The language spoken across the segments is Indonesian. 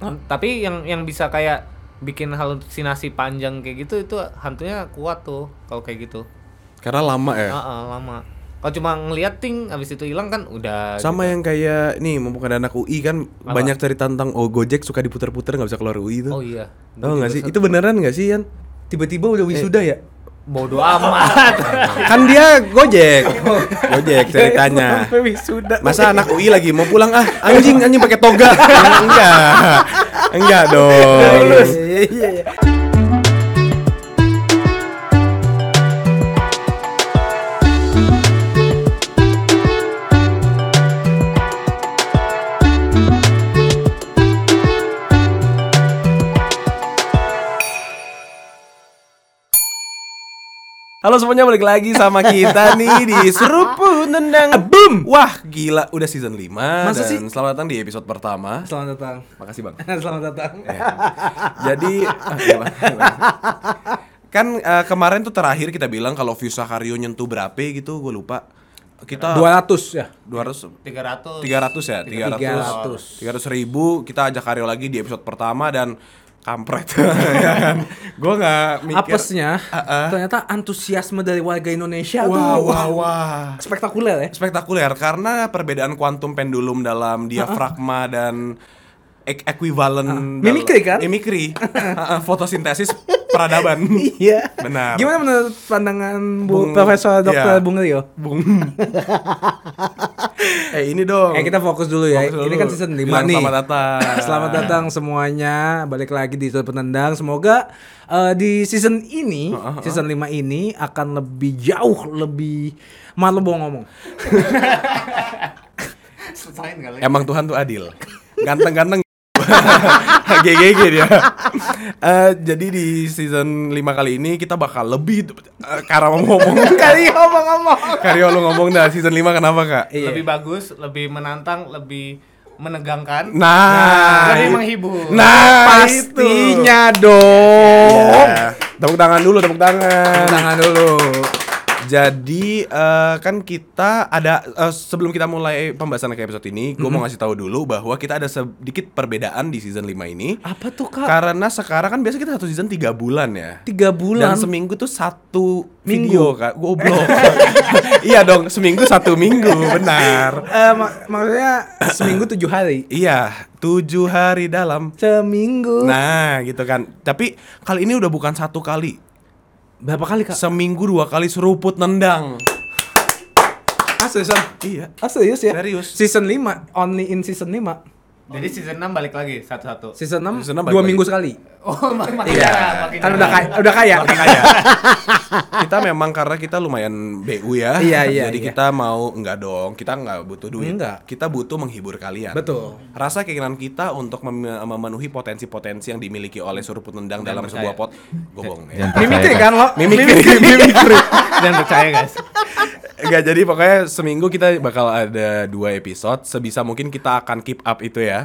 Tapi yang yang bisa kayak bikin halusinasi panjang kayak gitu itu hantunya kuat tuh kalau kayak gitu. Karena lama ya. Heeh, lama. Kalau cuma ngeliat ting habis itu hilang kan udah Sama yang kayak nih mumpung ada anak UI kan Apa? banyak cerita tentang oh Gojek suka diputer-puter nggak bisa keluar UI itu. Oh iya. Tahu nggak sih? Itu beneran nggak sih Yan? Tiba-tiba udah wisuda ya? Bodoh amat. kan dia Gojek. Gojek ceritanya. Masa anak UI lagi mau pulang ah anjing anjing pakai toga. enggak. Enggak dong. Iya iya iya. Halo semuanya balik lagi sama kita nih di Seruput Nendang Boom. Wah, gila udah season 5 Masa dan sih? selamat datang di episode pertama. Selamat datang. Makasih, Bang. Selamat datang. Jadi ah, gimana? kan eh, kemarin tuh terakhir kita bilang kalau view Sakario nyentuh berapa gitu, gue lupa. Kita 200 ya. 200 300. 300 ya, 300. 300 ribu kita ajak Karyo lagi di episode pertama dan kampret ya kan. Gue nggak mikir. Apesnya ternyata antusiasme dari warga Indonesia Wah, tuh wah, wah. spektakuler ya. Spektakuler karena perbedaan kuantum pendulum dalam diafragma dan ek ekuivalen dalam- Mimikri kan? Mimikri. Ah, ah, fotosintesis peradaban. Iya. Benar. Gimana menurut pandangan Bu Bung- Profesor Dr. iya. Bung Rio? Bung. eh ini dong. Eh kita fokus dulu ya. Fokus Ini dulu. kan season 5 Bilang nih. Selamat datang. Selamat datang semuanya. Balik lagi di Sudut Penendang. Semoga eh, di season ini, season 5 ini akan lebih jauh lebih malu bohong ngomong. Selesain kali. Emang Tuhan tuh adil. Ganteng-ganteng. GGG dia. Eh, jadi di season 5 kali ini kita bakal lebih uh, karena mau ngomong. Kali ngomong-ngomong. Karyo lu ngomong dah season 5 kenapa, Kak? Iya. Lebih bagus, lebih menantang, lebih menegangkan, Nah, lebih itu. menghibur. Nah, Pastinya itu. dong. Ya. Tepuk tangan dulu, tepuk tangan. Tangan dulu. Jadi eh, kan kita ada eh, sebelum kita mulai pembahasan ke episode ini, gue mau ngasih tahu dulu bahwa kita ada sedikit perbedaan di season 5 ini. Apa tuh kak? Karena sekarang kan biasa kita satu season 3 bulan ya. Tiga bulan. Dan seminggu tuh satu Minggu. video kak, goblok. iya dong, seminggu satu minggu, benar. Eh, mak- maksudnya seminggu tujuh hari. Iya, tujuh hari dalam. Seminggu. Nah, gitu kan. Tapi kali ini udah bukan satu kali, Berapa kali kak? seminggu dua kali seruput nendang. Ah seriusan? Iya. Ah serius ya? Serius. Season 5, only in season 5 Jadi season 6 balik lagi satu-satu. Season 6, Season enam dua balik minggu lagi. sekali Oh, mak- makin Iya. jarang, makin Kan udah kaya, udah kaya. Kaya. kita memang karena kita lumayan BU ya. Iya, iya, Jadi iya. kita mau enggak dong, kita enggak butuh duit. Enggak. Kita butuh menghibur kalian. Betul. Rasa keinginan kita untuk mem- memenuhi potensi-potensi yang dimiliki oleh seruput nendang dalam percaya. sebuah pot. Gue bohong ya. Mimikri kan lo? Mimikri, mimikri. Jangan percaya guys. Enggak, jadi pokoknya seminggu kita bakal ada dua episode. Sebisa mungkin kita akan keep up itu ya.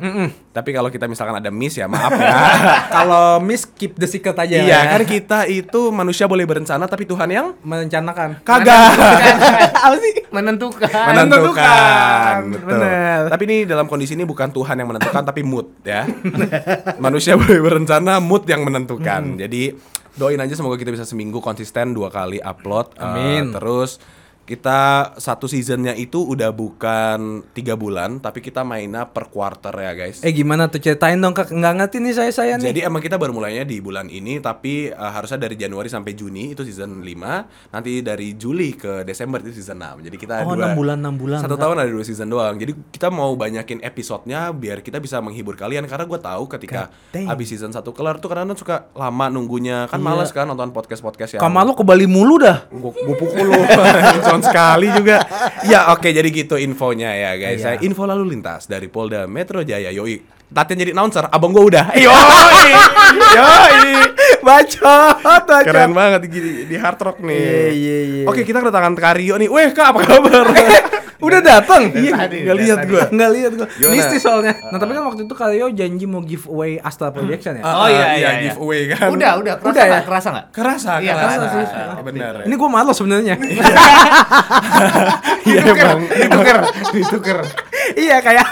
Tapi kalau kita misalkan ada miss ya maaf ya. Kalau miss keep the secret aja iya, ya. kan kita itu manusia boleh berencana tapi Tuhan yang merencanakan. kagak. Apa sih? Menentukan. menentukan. Betul. Bener. Tapi ini dalam kondisi ini bukan Tuhan yang menentukan tapi mood ya. Manusia boleh berencana, mood yang menentukan. Jadi doain aja semoga kita bisa seminggu konsisten dua kali upload. Eh, Amin. terus kita satu seasonnya itu udah bukan tiga bulan tapi kita mainnya per quarter ya guys. Eh gimana tuh ceritain dong kak? Nggak ngerti nih saya saya nih. Jadi emang kita baru mulainya di bulan ini tapi uh, harusnya dari Januari sampai Juni itu season 5 Nanti dari Juli ke Desember itu season 6 Jadi kita Oh, dua, enam bulan, enam bulan, Satu tahun ada dua season doang Jadi kita mau banyakin episodenya biar kita bisa menghibur kalian Karena gue tahu ketika damn. abis season 1 kelar tuh kadang-kadang suka lama nunggunya Kan Iya. males kan nonton podcast-podcast yang Kamar lo ke Bali mulu dah. gue pukul lu Sound sekali juga. Ya oke jadi gitu infonya ya guys. Iya. Saya info lalu lintas dari Polda Metro Jaya. Yoi. Latihan jadi announcer abang gue udah. Yoi. Yoi Bacot, bacot. keren banget di, di hard rock nih Iya, iya, iya. oke kita kedatangan Karyo nih weh kak apa kabar Udah datang. Iya tadi, nggak dari lihat tadi. gue Nggak lihat gua. Mistis soalnya. Nah, tapi kan waktu itu Kaleo janji mau giveaway Astral Projection ya. Oh, iya, iya, iya. giveaway kan Udah, udah. Kerasa Udah ya? Kerasa nggak? kerasa Iya, kerasa, kerasa sih. benar Ini gue malu sebenarnya. iya emang Dituker, dituker. iya kayak.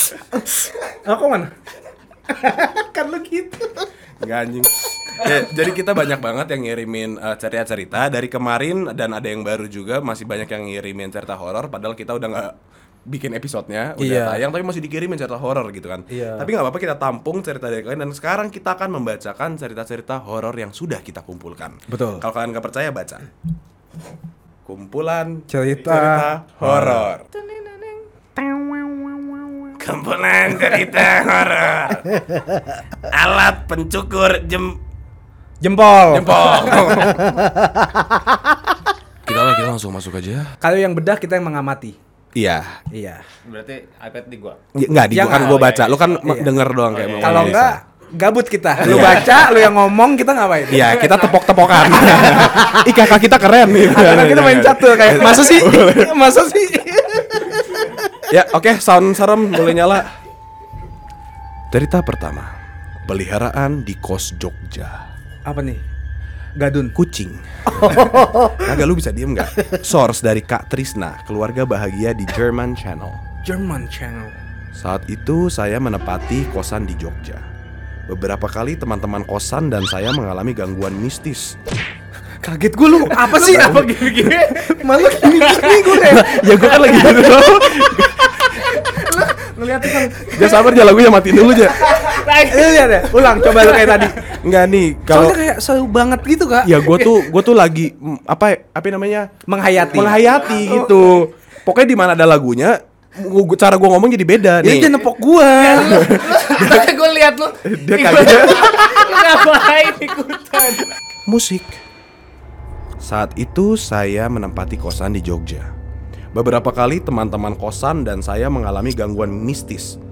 Aku mana? kan lu gitu. Nggak anjing. Ya, jadi kita banyak banget yang ngirimin eh, cerita-cerita dari kemarin dan ada yang baru juga masih banyak yang ngirimin cerita horor padahal kita udah nggak bikin episodenya udah Iya. tayang tapi masih dikirimin cerita horor gitu kan. Iya. Tapi nggak apa-apa kita tampung cerita dari kalian dan sekarang kita akan membacakan cerita-cerita horor yang sudah kita kumpulkan. Betul. Kalau kalian nggak percaya baca. Kumpulan Cerita horor. Kumpulan cerita horor. Alat pencukur jem Jempol. jempol. kita lah kita langsung masuk aja. Kalau yang bedah kita yang mengamati. Iya. Iya. Berarti iPad di gua. Ya, Enggak, di Yang- gua kan oh, gua iya, baca. Lu kan iya. denger doang kayak iya. mau Kalau ngomong enggak gabut kita. Lu baca, lu yang ngomong, kita ngapain? Iya, kita tepok-tepokan. Ih, kakak kita keren nih. Karena kita main catur kayak masa sih? masa sih? Ya, oke, sound serem boleh nyala. Cerita pertama. Peliharaan di kos Jogja. Apa nih? Gadun. Kucing. Kagak lu bisa diem nggak? Source dari Kak Trisna, keluarga bahagia di German Channel. German Channel. Saat itu saya menepati kosan di Jogja. Beberapa kali teman-teman kosan dan saya mengalami gangguan mistis. Kaget gue lu. Apa sih? Apa gini-gini? Malu gini-gini gue ya gue kan lagi gitu Ngeliatin kan. Jangan sabar aja lagunya matiin dulu aja. Lu lihat ya. Ulang coba lu kayak tadi. Enggak nih, kalau Soalnya kayak seru banget gitu, Kak. ya gue tuh gue tuh lagi mm, apa apa namanya Menghayati. menghayati gitu. Pokoknya di mana ada lagunya, cara gue ngomong jadi beda Ini nih. jangan nepok gua. Makanya gue lihat lu. Dia kaget. Ngapain ikutan? Musik. Saat itu saya menempati kosan di Jogja. Beberapa kali teman-teman kosan dan saya mengalami gangguan mistis.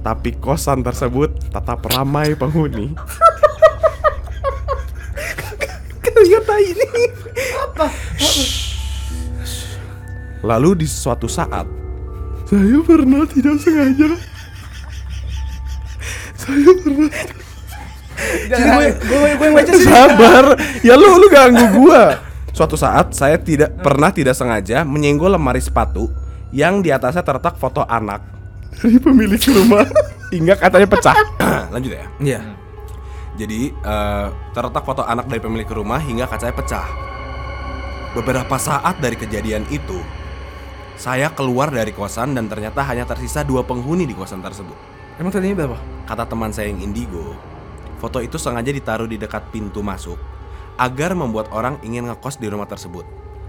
Tapi kosan tersebut tetap ramai penghuni. Lihat ini. Lalu di suatu saat saya pernah tidak sengaja saya pernah Jadi gue gue gue yang baca sih. sabar ya lu lu ganggu gua suatu saat saya tidak pernah tidak sengaja menyenggol lemari sepatu yang di atasnya terletak foto anak dari pemilik rumah hingga katanya pecah lanjut ya Iya. jadi eh, terletak foto anak dari pemilik rumah hingga kacanya pecah. Beberapa saat dari kejadian itu, saya keluar dari kosan dan ternyata hanya tersisa dua penghuni di kosan tersebut. Emang tadinya berapa? Kata teman saya yang indigo, foto itu sengaja ditaruh di dekat pintu masuk agar membuat orang ingin ngekos di rumah tersebut.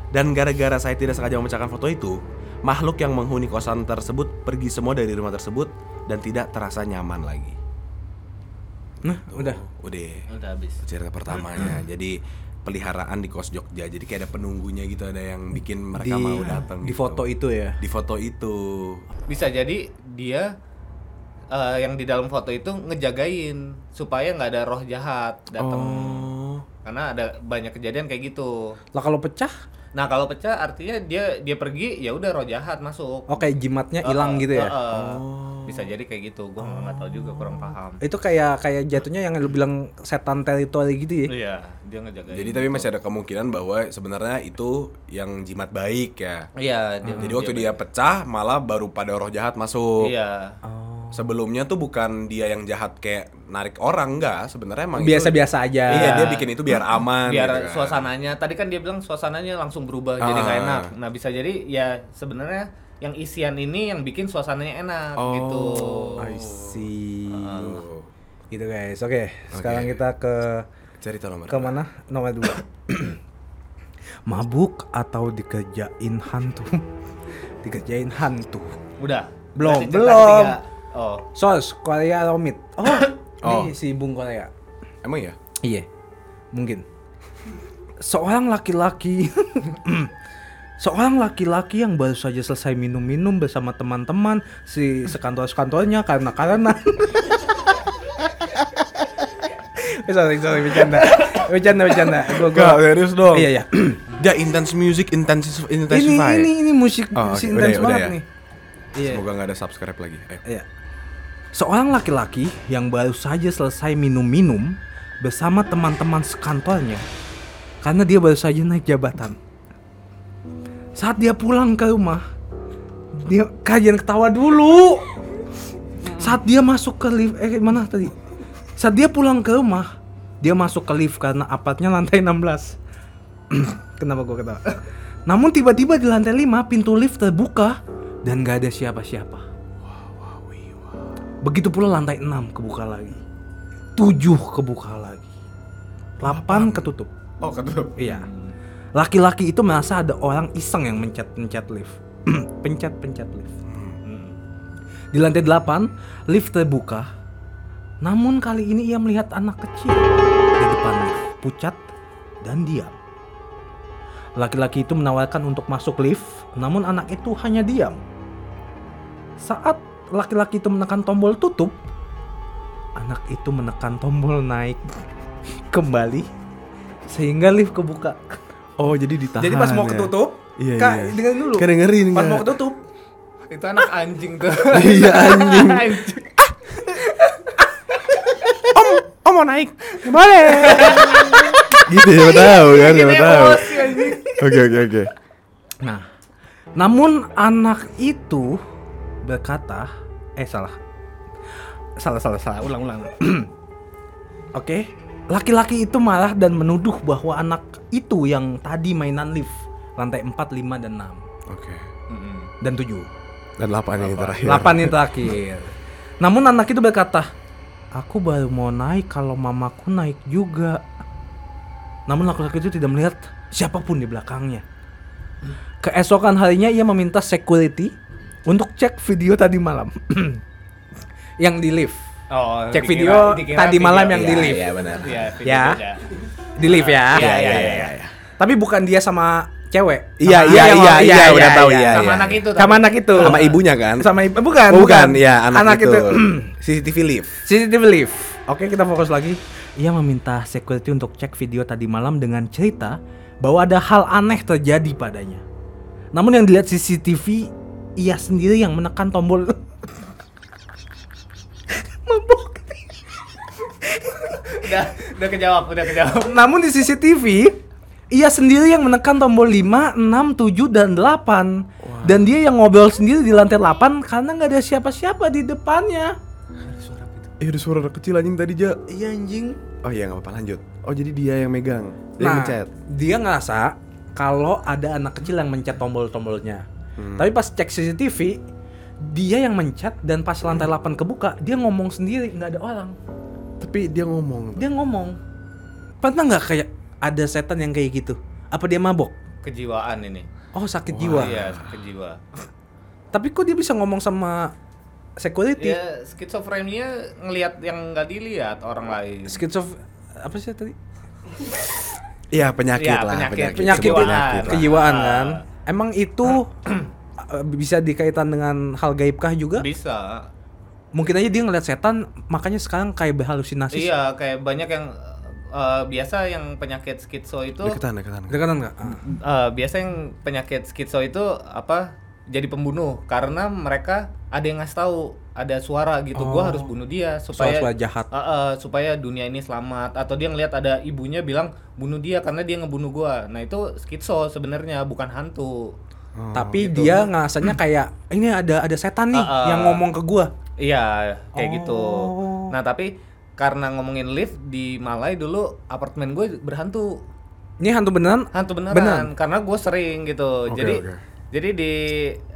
Dan gara-gara saya tidak sengaja memecahkan foto itu, makhluk yang menghuni kosan tersebut pergi semua dari rumah tersebut dan tidak terasa nyaman lagi. Nah, udah. Udah Udah habis. cerita pertamanya jadi peliharaan di kos Jogja jadi kayak ada penunggunya gitu ada yang bikin mereka di mau datang di gitu. foto itu ya. di foto itu Bisa jadi dia eh, yang di dalam foto itu ngejagain supaya nggak ada roh jahat datang. oh Karena ada banyak kejadian kayak gitu. Lah kalau pecah, Nah kalau pecah artinya dia dia pergi ya udah roh jahat masuk. oke jimatnya hilang Eh, gitu ya. eh, eh. Bisa jadi kayak gitu. Gua nggak tahu juga kurang paham. Itu kayak kayak jatuhnya yang lu bilang setan teritori gitu ya. Iya, dia ngejagain. jadi tapi masih ada kemungkinan bahwa sebenarnya itu yang jimat baik ya Iya, dia jadi waktu dia pecah malah baru pada roh jahat masuk Iya. Oh. sebelumnya tuh bukan dia yang jahat kayak narik orang enggak sebenarnya emang itu- Biasa-biasa aja. iya dia bikin itu biar aman biar gitu kan. suasananya tadi kan dia bilang suasananya langsung berubah jadi nggak Ah. enak nah bisa jadi ya sebenarnya yang isian ini yang bikin suasananya enak Oh. gitu I see. Tuh. Gitu guys. Oke, sekarang kita ke cerita nomor ke mana? Nomor dua. Mabuk atau dikerjain hantu? dikerjain hantu. udah Belum, belum. oh Sos, Korea Romit. Oh, Oh. ini si Bung Korea. emang ya Iya, mungkin. Seorang laki-laki Seorang laki-laki yang baru saja selesai minum-minum bersama teman-teman si sekantor-sekantornya karena karena Eh, sorry, sorry, bercanda. Bercanda, bercanda. Gua, Gak, gua. serius dong. Iya, iya. Dia intense music, intense ini, intensify. ini, ini musik, Oh, musik oke, udah intens ya, udah banget ya. nih. Iya. Semoga nggak ada subscribe lagi. Ayo. Iya. Seorang laki-laki yang baru saja selesai minum-minum bersama teman-teman sekantornya karena dia baru saja naik jabatan. Saat dia pulang ke rumah, dia kajian ketawa dulu. saat dia masuk ke lift eh mana tadi? Saat dia pulang ke rumah dia masuk ke lift karena apartnya lantai 16 kenapa gua ketawa? Namun tiba-tiba di lantai 5 pintu lift terbuka dan gak ada siapa-siapa. Begitu pula lantai 6 kebuka lagi. 7 kebuka lagi. 8 ketutup. Oh, ketutup. Iya. Laki-laki itu merasa ada orang iseng yang mencet-mencet lift. Pencet-pencet lift. Di lantai 8, lift terbuka. Namun kali ini ia melihat anak kecil di depan lift, pucat dan diam. Laki-laki itu menawarkan untuk masuk lift, namun anak itu hanya diam. Saat laki-laki itu menekan tombol tutup, anak itu menekan tombol naik kembali sehingga lift kebuka. Oh, jadi ditahan. Jadi pas mau ya? ketutup, Iya, Kak, iya. dengerin dulu. Kan dengerin, Pas Kak. mau ketutup, Itu anak anjing tuh. Iya anjing. Anjing. Oh mau naik? Boleh. gitu ya, tahu kan, ya tahu. Oke oke oke. Nah, namun anak itu berkata, eh salah, salah salah salah, ulang ulang. Oke, laki-laki itu marah dan menuduh bahwa anak itu yang tadi mainan lift lantai 4, 5 dan 6 Oke. Mm-mm. dan 7. Dan 8 yang terakhir. 8 yang terakhir. Namun anak itu berkata, "Aku baru mau naik kalau mamaku naik juga." Namun laki-laki itu tidak melihat siapa pun di belakangnya. Keesokan harinya ia meminta security untuk cek video tadi malam. yang di lift. Oh, Cek video dikira tadi video. malam yang di Iya, lift. Iya benar. Iya, video Ya. beda. Di lift ya. Iya, iya, iya, iya. Tapi bukan dia sama cewek. Iya iya yang- iya iya udah tahu iya. Sama iya. anak itu. Sama anak itu. Sama ibunya kan? Sama ibu bukan, bukan, ya anak, itu. itu. CCTV live. CCTV lift. Oke, kita fokus lagi. Ia meminta security untuk cek video tadi malam dengan cerita bahwa ada hal aneh terjadi padanya. Namun yang dilihat CCTV, ia sendiri yang menekan tombol. Mabuk. Udah, udah kejawab, udah kejawab. Namun di CCTV, ia sendiri yang menekan tombol 5, 6, 7, dan 8. Dan dia yang ngobrol sendiri di lantai 8 karena nggak ada siapa-siapa di depannya. Eh ada suara kecil anjing tadi Ja. Iya anjing. Oh iya nggak apa-apa lanjut. Oh jadi dia yang megang. Dia Nah, yang mencet. dia ngerasa kalau ada anak kecil yang mencet tombol-tombolnya. Hmm. Tapi pas cek CCTV, dia yang mencet dan pas lantai 8 kebuka, dia ngomong sendiri, nggak ada orang. Tapi dia ngomong. Dia ngomong. Pernah nggak kayak ada setan yang kayak gitu? Apa dia mabok? Kejiwaan ini. Oh sakit jiwa. Iya, kejiwa. Tapi kok dia bisa ngomong sama security? Ya, skizofrenia ngelihat yang nggak dilihat orang lain. Schizof apa sih tadi? Iya penyakit Iya, lah. penyakit. Penyakit, Kejiwaan. lah. kejiwaan Ah. kan. Emang itu uh, bisa dikaitan dengan hal gaibkah juga? Bisa. Mungkin aja dia ngeliat setan, makanya sekarang kayak berhalusinasi. Iya, kayak banyak yang eh, biasa yang penyakit skizo itu Deketan deketan. Deketan nggak? Eh, biasa yang penyakit skizo itu apa? Jadi pembunuh karena mereka ada yang ngasih tahu ada suara gitu, gua harus bunuh dia supaya Suara-suara jahat. Eh, eh, supaya dunia ini selamat atau dia ngelihat ada ibunya bilang bunuh dia karena dia ngebunuh gua. Nah, itu skizo sebenarnya bukan hantu. Tapi dia ngasanya kayak ini ada ada setan nih Ah, ah. yang ngomong ke gua. Iya, kayak gitu. Oh. Nah, tapi karena ngomongin lift di Malai dulu apartemen gue berhantu. Ini hantu beneran? Hantu beneran, Beneran? karena gue sering gitu. Oke, jadi oke. jadi di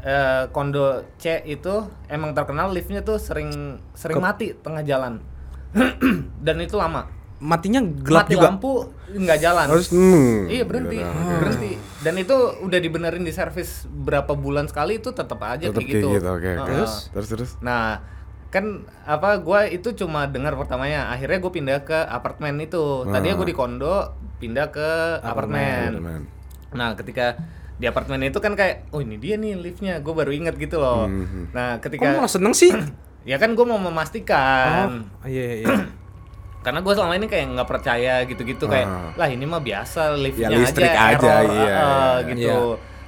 eh, kondo C itu emang terkenal liftnya tuh sering sering mati tengah jalan. Dan itu lama. Matinya gelap mati juga. lampu nggak jalan. Harus hmm. Iya berhenti, berhenti. Dan itu udah dibenerin di servis berapa bulan sekali itu tetap aja Tetap kayak kayak gitu. gitu. Oke oke. Heeh. Terus terus. Nah, kan apa gua itu cuma dengar pertamanya. Akhirnya gue pindah ke apartemen itu. Tadinya gue di kondo, pindah ke apartemen. Apartemen. Nah, ketika di apartemen itu kan kayak, oh ini dia nih liftnya. Gue baru inget gitu loh. Mhm. Nah, Kok ketika malah seneng sih? ya kan gue mau memastikan. Oh, iya iya. Karena gue selama ini kayak nggak percaya gitu-gitu kayak, Ah. lah ini mah biasa liftnya Ya, listrik aja, aja, error, iya, iya. gitu.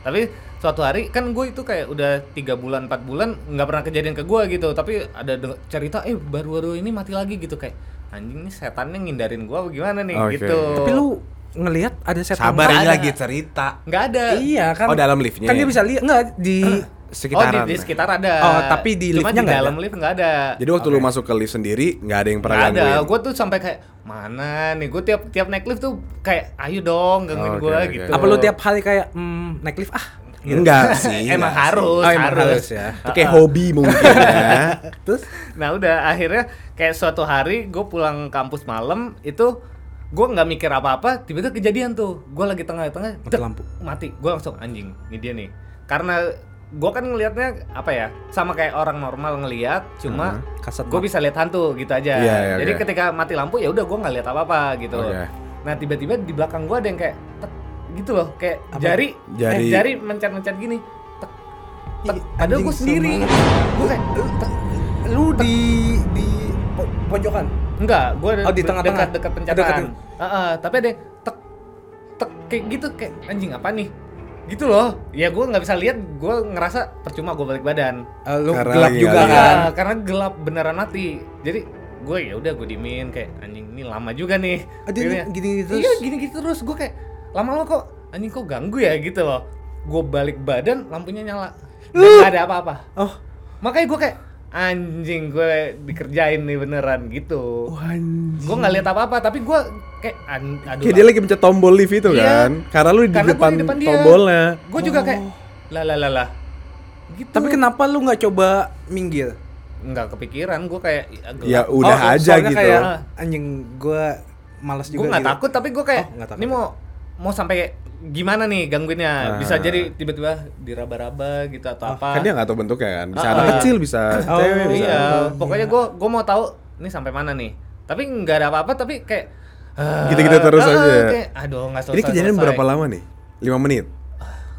Tapi suatu hari kan gue itu kayak udah tiga bulan empat bulan nggak pernah kejadian ke gue gitu tapi ada cerita eh baru-baru ini mati lagi gitu kayak anjing nih setannya ngindarin gue gimana nih Oke. gitu Tapi lu ngelihat ada setan Sabar Nggak ini lagi cerita. nggak ada Iya kan. Oh, dalam liftnya Kan dia ya? bisa lihat enggak di sekitaran. Oh di, di sekitar ada. Oh, tapi di Cuma liftnya di dalam ada? lift nggak ada. Jadi waktu lu masuk ke lift sendiri nggak ada yang pernah Nggak ada. gangguin. Gue tuh sampai kayak mana nih? Gue tiap tiap naik lift tuh kayak ayo dong gangguin Oke, gue oke. gitu. Apa lu tiap hari kayak hmm, naik lift ah? Enggak sih. Emang enggak sih. harus, Oh, emang harus. harus ya. Itu kayak hobi mungkin ya. Terus Nah udah akhirnya kayak suatu hari gue pulang kampus malam itu gue nggak mikir apa-apa tiba-tiba kejadian tuh gue lagi tengah-tengah Mati lampu. mati gue langsung anjing ini dia nih karena gue kan ngelihatnya apa ya sama kayak orang normal ngelihat cuma kasat gue bisa lihat hantu gitu aja Iya, iya, jadi oke. ketika mati lampu ya udah gue nggak lihat apa-apa gitu Oke. nah tiba-tiba di belakang gue ada yang kayak tek, gitu loh kayak Apa? jari Jari. eh, jari mencet-mencet gini tek, tek. Padahal gue sendiri gue kayak tek. lu di di po- pojokan. Enggak, gue Oh, di tengah-tengah. dekat dekat pencetakan. dekat. Heeh, tapi ada yang tek tek kayak gitu kayak anjing apa nih? Gitu loh. Ya gue nggak bisa lihat, gue ngerasa percuma gue balik badan. Eh, lu Karena gelap lagi juga Iya, kan. karena gelap beneran mati. Jadi gue ya udah gue dimin kayak anjing ini lama juga nih. Ah, dia Gini- gini-gini terus? Iya, gini-gini terus. Gue kayak lama-lama kok anjing kok ganggu ya gitu loh. Gue balik badan lampunya nyala. Nggak ada apa-apa. Oh, Makanya gue kayak anjing gue dikerjain nih beneran gitu. Gue nggak lihat apa-apa, tapi gue kayak an- aduh. Kayak dia lagi pencet tombol lift itu Iya. kan. Karena lu di Karena depan, di depan tombolnya. Gue juga kayak lah lah lah lah. Gitu. tapi kenapa lu nggak coba minggir? nggak kepikiran gue kayak Ya udah Oh, aja gitu. Kayak, anjing gua malas gue juga. nggak gitu. takut tapi gue kayak Oh, ini mau mau sampai gimana nih gangguinnya bisa Ah. jadi tiba-tiba diraba-raba gitu atau apa Kan dia nggak tahu bentuknya kan. Bisa anak ah. kecil, bisa Oh, cewek, bisa. iya pokoknya gue gue mau tahu ini sampai mana nih tapi nggak ada apa-apa tapi kayak Gitu-gitu terus ah, aja. kayak, aduh nggak selesai Ini kejadian selesai. berapa lama nih? 5 menit.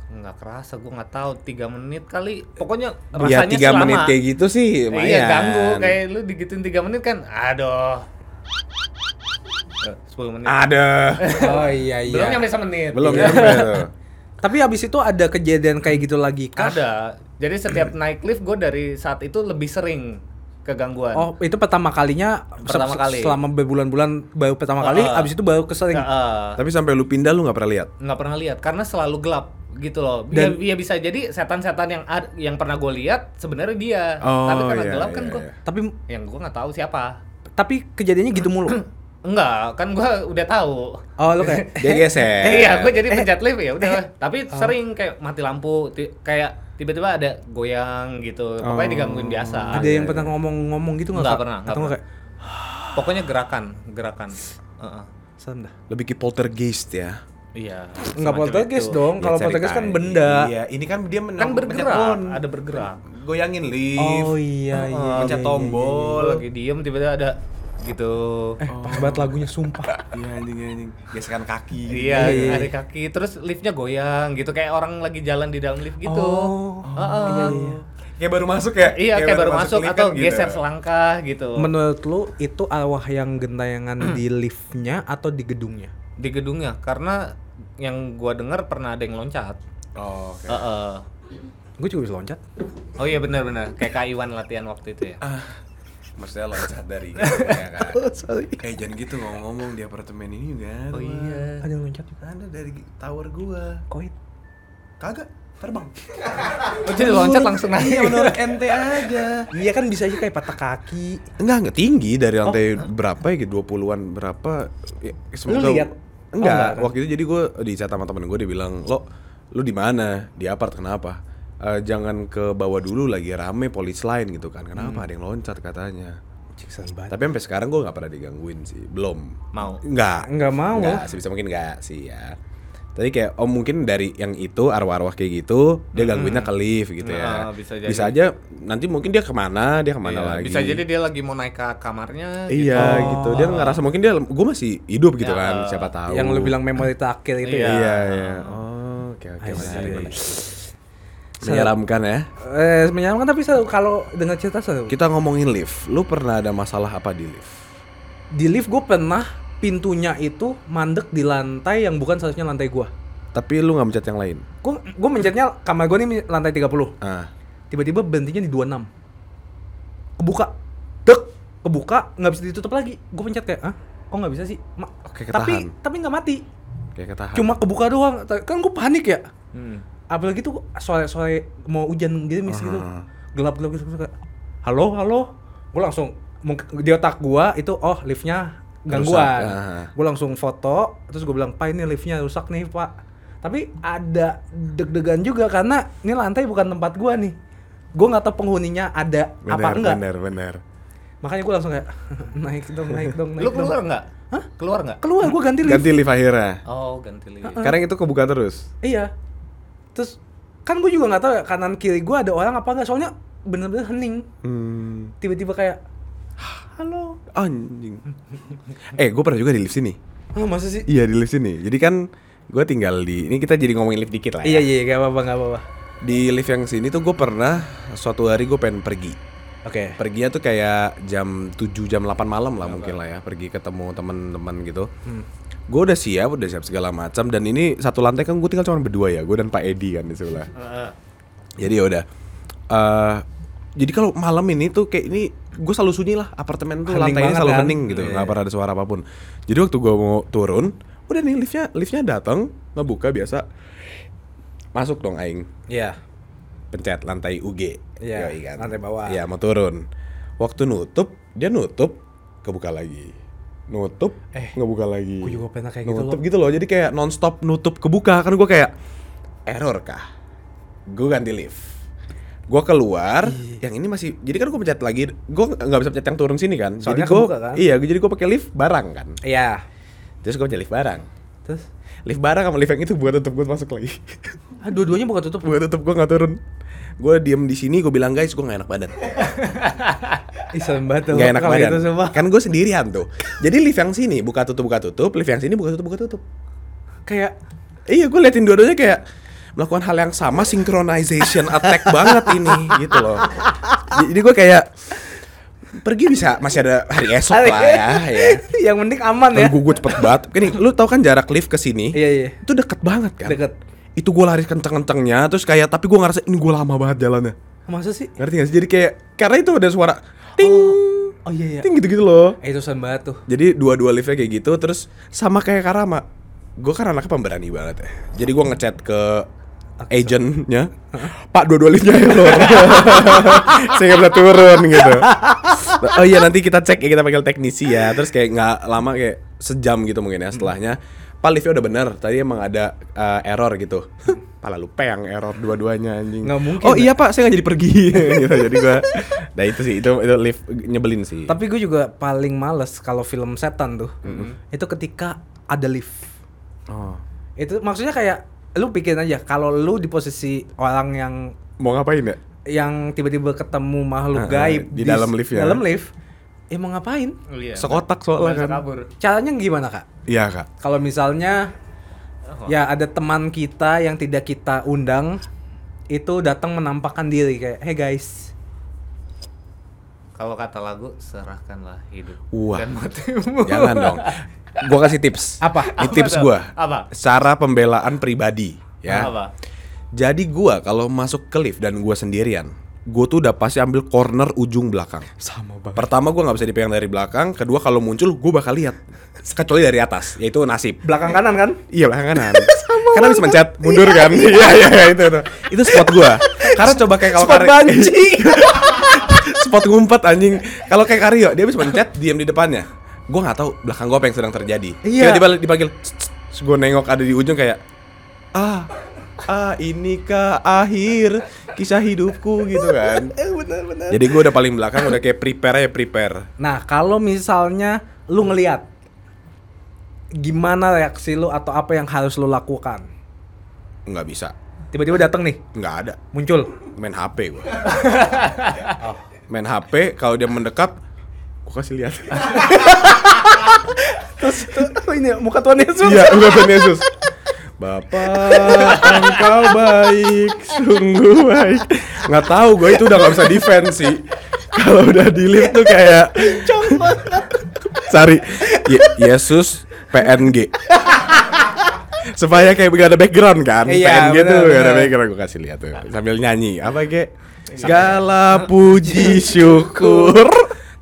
nggak kerasa gue nggak tahu tiga menit kali pokoknya Ya rasanya 3 selama menit kayak gitu sih lumayan. iya ganggu kayak lu digituin tiga menit kan aduh 10 menit Ada. Oh iya iya. belum nyampe semenit Belum Iya. nyampe tuh. Tapi abis itu ada kejadian kayak gitu lagi kah? ada jadi setiap naik lift gue dari saat itu lebih sering kegangguan Oh, itu pertama kalinya Pertama se- kali. selama berbulan-bulan baru pertama kali, Ah. abis itu baru kesering. Nggak, Tapi sampai lu pindah lu nggak pernah lihat. nggak pernah lihat karena selalu gelap gitu loh Dan- ya, ya bisa jadi setan-setan yang ad- yang pernah gue lihat sebenarnya dia Oh, tapi karena iya, gelap kan iya, gue iya. Tapi yang gue nggak tahu siapa tapi kejadiannya gitu mulu. enggak kan gue udah tahu Oh, lu kayak Dia geser. iya gue jadi pencet lift ya udah tapi sering kayak mati lampu ti- kayak tiba-tiba ada goyang gitu pokoknya Oh. digangguin biasa ada yang pernah ngomong-ngomong gitu nggak? Nggak Kak? pernah, nggak Atau pernah. kayak pokoknya gerakan gerakan Heeh. serem dah. Lebih ke poltergeist ya. iya Enggak poltergeist itu. dong. Ya, Kalau poltergeist kan benda. Iya, ini kan dia men- kan bergerak on. ada bergerak Goyangin lift. Oh iya iya. Pencet iya, iya, tombol. Gua lagi diem tiba-tiba ada gitu iya. Eh, pas banget lagunya sumpah. Iya anjing anjing. Gesekan kaki. gitu. Iya, Iya, iya, ada kaki, terus liftnya goyang gitu, kayak orang lagi jalan di dalam lift gitu. Oh, Heeh. iya, iya. Kayak baru masuk ya? Iya, kayak, baru masuk lift atau kan gitu. geser selangkah gitu. Menurut lu itu arwah yang gentayangan di liftnya atau di gedungnya? di gedungnya karena yang gua dengar pernah ada yang loncat. Oh, oke. Heeh. Gue juga bisa loncat. Oh iya benar-benar kayak Kak Iwan latihan waktu itu ya. Maksudnya loncat dari gitu, ya kan. Oh, sorry. Kayak jangan gitu ngomong-ngomong di apartemen ini juga. ada, Oh iya. Ada yang loncat juga. Ada dari tower gua. Koit. Kagak, terbang. Oh jadi loncat langsung naik. Iya, menurut ente aja. Iya kan bisa aja kayak patah kaki. Enggak, enggak tinggi dari lantai berapa ya gitu, 20-an berapa. Ya, semoga- lihat? Enggak, Oh, enggak, kan? waktu itu jadi gue di chat sama temen gue dia bilang, "Lo lu di mana? Di apart kenapa?" "Eh, jangan ke bawah dulu lagi rame polis lain gitu kan. Kenapa ada yang loncat katanya. Ciksan banget. Tapi sampai sekarang gue nggak pernah digangguin sih, belum. Mau. Enggak. Nggak mau. Enggak, sebisa mungkin enggak sih ya. Tadi kayak oh mungkin dari yang itu arwah-arwah kayak gitu dia gangguinnya ke lift gitu ya. Ah, bisa jadi. aja nanti mungkin dia ke mana dia ke mana Iya, lagi. Bisa jadi dia lagi mau naik ke kamarnya. Iya gitu. Dia ngerasa mungkin dia gue masih hidup gitu Ya. kan. Siapa tahu. Yang lu bilang memori terakhir itu Iya. ya. Iya iya. Oh, oke oke see. menarik. Menyeramkan ya. Eh, menyenangkan tapi kalau dengar cerita seru. Kita ngomongin lift. Lu pernah ada masalah apa di lift? Di lift gue pernah pintunya itu mandek di lantai yang bukan seharusnya lantai gua. Tapi lu nggak mencet yang lain. Gue gue mencetnya kamar gue nih lantai 30. Ah. Tiba-tiba berhentinya di 26. Kebuka. Dek, kebuka nggak bisa ditutup lagi. Gue pencet kayak, "Hah? Kok nggak bisa sih?" Ma- Oke, tapi ketahan. tapi nggak mati. Kayak ketahan. Cuma kebuka doang. Kan gue panik ya. Hmm. Apalagi tuh sore-sore mau hujan gitu Ah. gelap-gelap gitu kayak halo halo gue langsung di otak gua itu oh liftnya gangguan ah. gue langsung foto terus gue bilang pak ini liftnya rusak nih pak tapi ada deg-degan juga karena ini lantai bukan tempat gua nih gue nggak tahu penghuninya ada apa enggak bener, bener. makanya gue langsung kayak naik dong naik dong naik Lu dong. keluar nggak? Hah? Keluar nggak? keluar gue ganti lift Ganti lift akhirnya. Oh, ganti lift. Sekarang itu kebuka terus. Iya. Terus kan gue juga nggak tahu ya kanan kiri gue ada orang apa enggak soalnya bener-bener hening. Hmm. Tiba-tiba kayak halo. Anjing. eh, gue pernah juga di lift sini. Oh, masa sih? Iya di lift sini. Jadi kan gue tinggal di. Ini kita jadi ngomongin lift dikit lah. Iya Ya. iya gak apa-apa gak apa-apa. Di lift yang sini tuh gue pernah suatu hari gue pengen pergi. Oke. Perginya tuh kayak jam 7 jam 8 malam lah mungkin lah ya pergi ketemu teman-teman gitu. Gue udah siap, udah siap segala macam dan ini satu lantai kan gue tinggal cuma berdua ya, gue dan Pak Edi kan di sebelah. Jadi ya udah. Eh, jadi kalau malam ini tuh kayak ini gue selalu sunyi lah apartemen tuh Hening lantainya selalu kan? hening gitu Iya. nggak pernah ada suara apa pun jadi waktu gue mau turun udah nih liftnya liftnya datang ngebuka biasa masuk dong aing Iya. pencet lantai UG Iya, Yoi kan. lantai bawah. Iya mau turun waktu nutup dia nutup kebuka lagi nutup Eh, ngebuka lagi. gua juga pernah kayak gitu nutup loh. gitu loh. Jadi kayak nonstop nutup kebuka kan gue kayak error kah? Gue ganti lift. Gue keluar yang ini masih jadi kan gue pencet lagi gue nggak bisa pencet yang turun sini kan. Soalnya jadi gue kan? iya jadi gue pakai lift barang kan. Iya. terus gue pencet lift barang. Terus? Lift barang sama lift yang itu buat tutup gue masuk lagi. Ah, dua-duanya bukan tutup. gue tutup gue nggak turun gue diem di sini gue bilang guys gue nggak enak badan. Serem banget nggak enak badan. gitu semua. kan gue sendirian tuh. Jadi lift yang sini buka tutup buka tutup. Lift yang sini buka tutup buka tutup. Kayak iya gue liatin dua-duanya kayak melakukan hal yang sama synchronization attack banget ini gitu loh. Jadi gue kayak pergi bisa masih ada hari esok lah ya ya. Yang penting aman ya. Gue cepet banget. Gini, lu tau kan jarak lift ke sini? Iya iya. itu deket banget kan? Deket. Itu gue lari kenceng-kencengnya terus kayak tapi gue ngerasa ini gue lama banget jalannya. Masa sih? ngerti gak sih? Jadi kayak karena itu ada suara ting. Oh iya iya. ting gitu-gitu loh. Eh, itu serem banget tuh. jadi dua-dua liftnya kayak gitu terus sama kayak Karama. Gue kan anaknya pemberani banget ya. Jadi gue ngechat ke agentnya pak dua-dua liftnya ya loh. Saya nggak turun gitu. Oh iya nanti kita cek ya kita panggil teknisi ya. Terus kayak nggak lama kayak sejam gitu mungkin ya setelahnya pak liftnya udah bener tadi emang ada uh, error gitu pala lupa yang error dua-duanya anjing Nggak mungkin, oh iya pak saya nggak jadi pergi gitu jadi gue nah itu sih itu itu lift nyebelin sih Tapi gue juga paling males kalau film setan tuh. Itu ketika ada lift. oh. Itu maksudnya kayak lu pikirin aja kalau lu di posisi orang yang mau ngapain ya yang tiba-tiba ketemu makhluk gaib di dalam lift ya. Dalam lift. Eh mau ngapain? Oh, iya. Sekotak soalnya kan. kabur. Caranya gimana, Kak? Iya kak. Kalau misalnya Oh. ya ada teman kita yang tidak kita undang itu datang menampakkan diri kayak, "Hey guys, Kalau kata lagu serahkanlah hidup Wah. dan matimu. Jangan dong. Gua kasih tips. Apa? Ini Apa tips tuh? gua. Apa? Cara pembelaan pribadi ya. Apa? Jadi gua kalau masuk ke lift dan gua sendirian, gua tuh udah pasti ambil corner ujung belakang. sama banget." Pertama gua nggak bisa dipegang dari belakang, kedua kalau muncul gua bakal lihat. Kecuali dari atas, yaitu nasib. Belakang kanan kan? Iya belakang kanan. Karena bisa mencet mundur kan. Iya iya iya, itu itu. Itu spot gua. Karena coba kayak kalau Spot banci. spot ngumpet anjing. Kalau kayak Karyo, dia bisa mencet diam di depannya. Gua nggak tahu belakang gua apa yang sedang terjadi. Iya. Tiba-tiba dipanggil. Gua nengok ada di ujung kayak ah ah inikah akhir kisah hidupku gitu kan. Eh benar benar. Jadi gua udah paling belakang udah kayak prepare ya prepare. Nah, kalau misalnya lu ngelihat gimana reaksi lu atau apa yang harus lu lakukan? Nggak bisa. Tiba-tiba datang nih, Nggak ada. muncul. Main HP gua. Main HP kalau dia mendekat gua kasih lihat. Terus oh, ini muka Tuhan Yesus. Iya, enggak Tuhan Yesus. Bapak, engkau baik, sungguh baik. Nggak tahu, gue itu udah nggak bisa defense sih. Kalau udah di lift tuh kayak cari Ye- Yesus PNG. Supaya kayak gak ada background kan Iya, PNG tuh benar, gak ada background. Gue kasih lihat tuh Sambil nyanyi. Apa kayak Segala puji syukur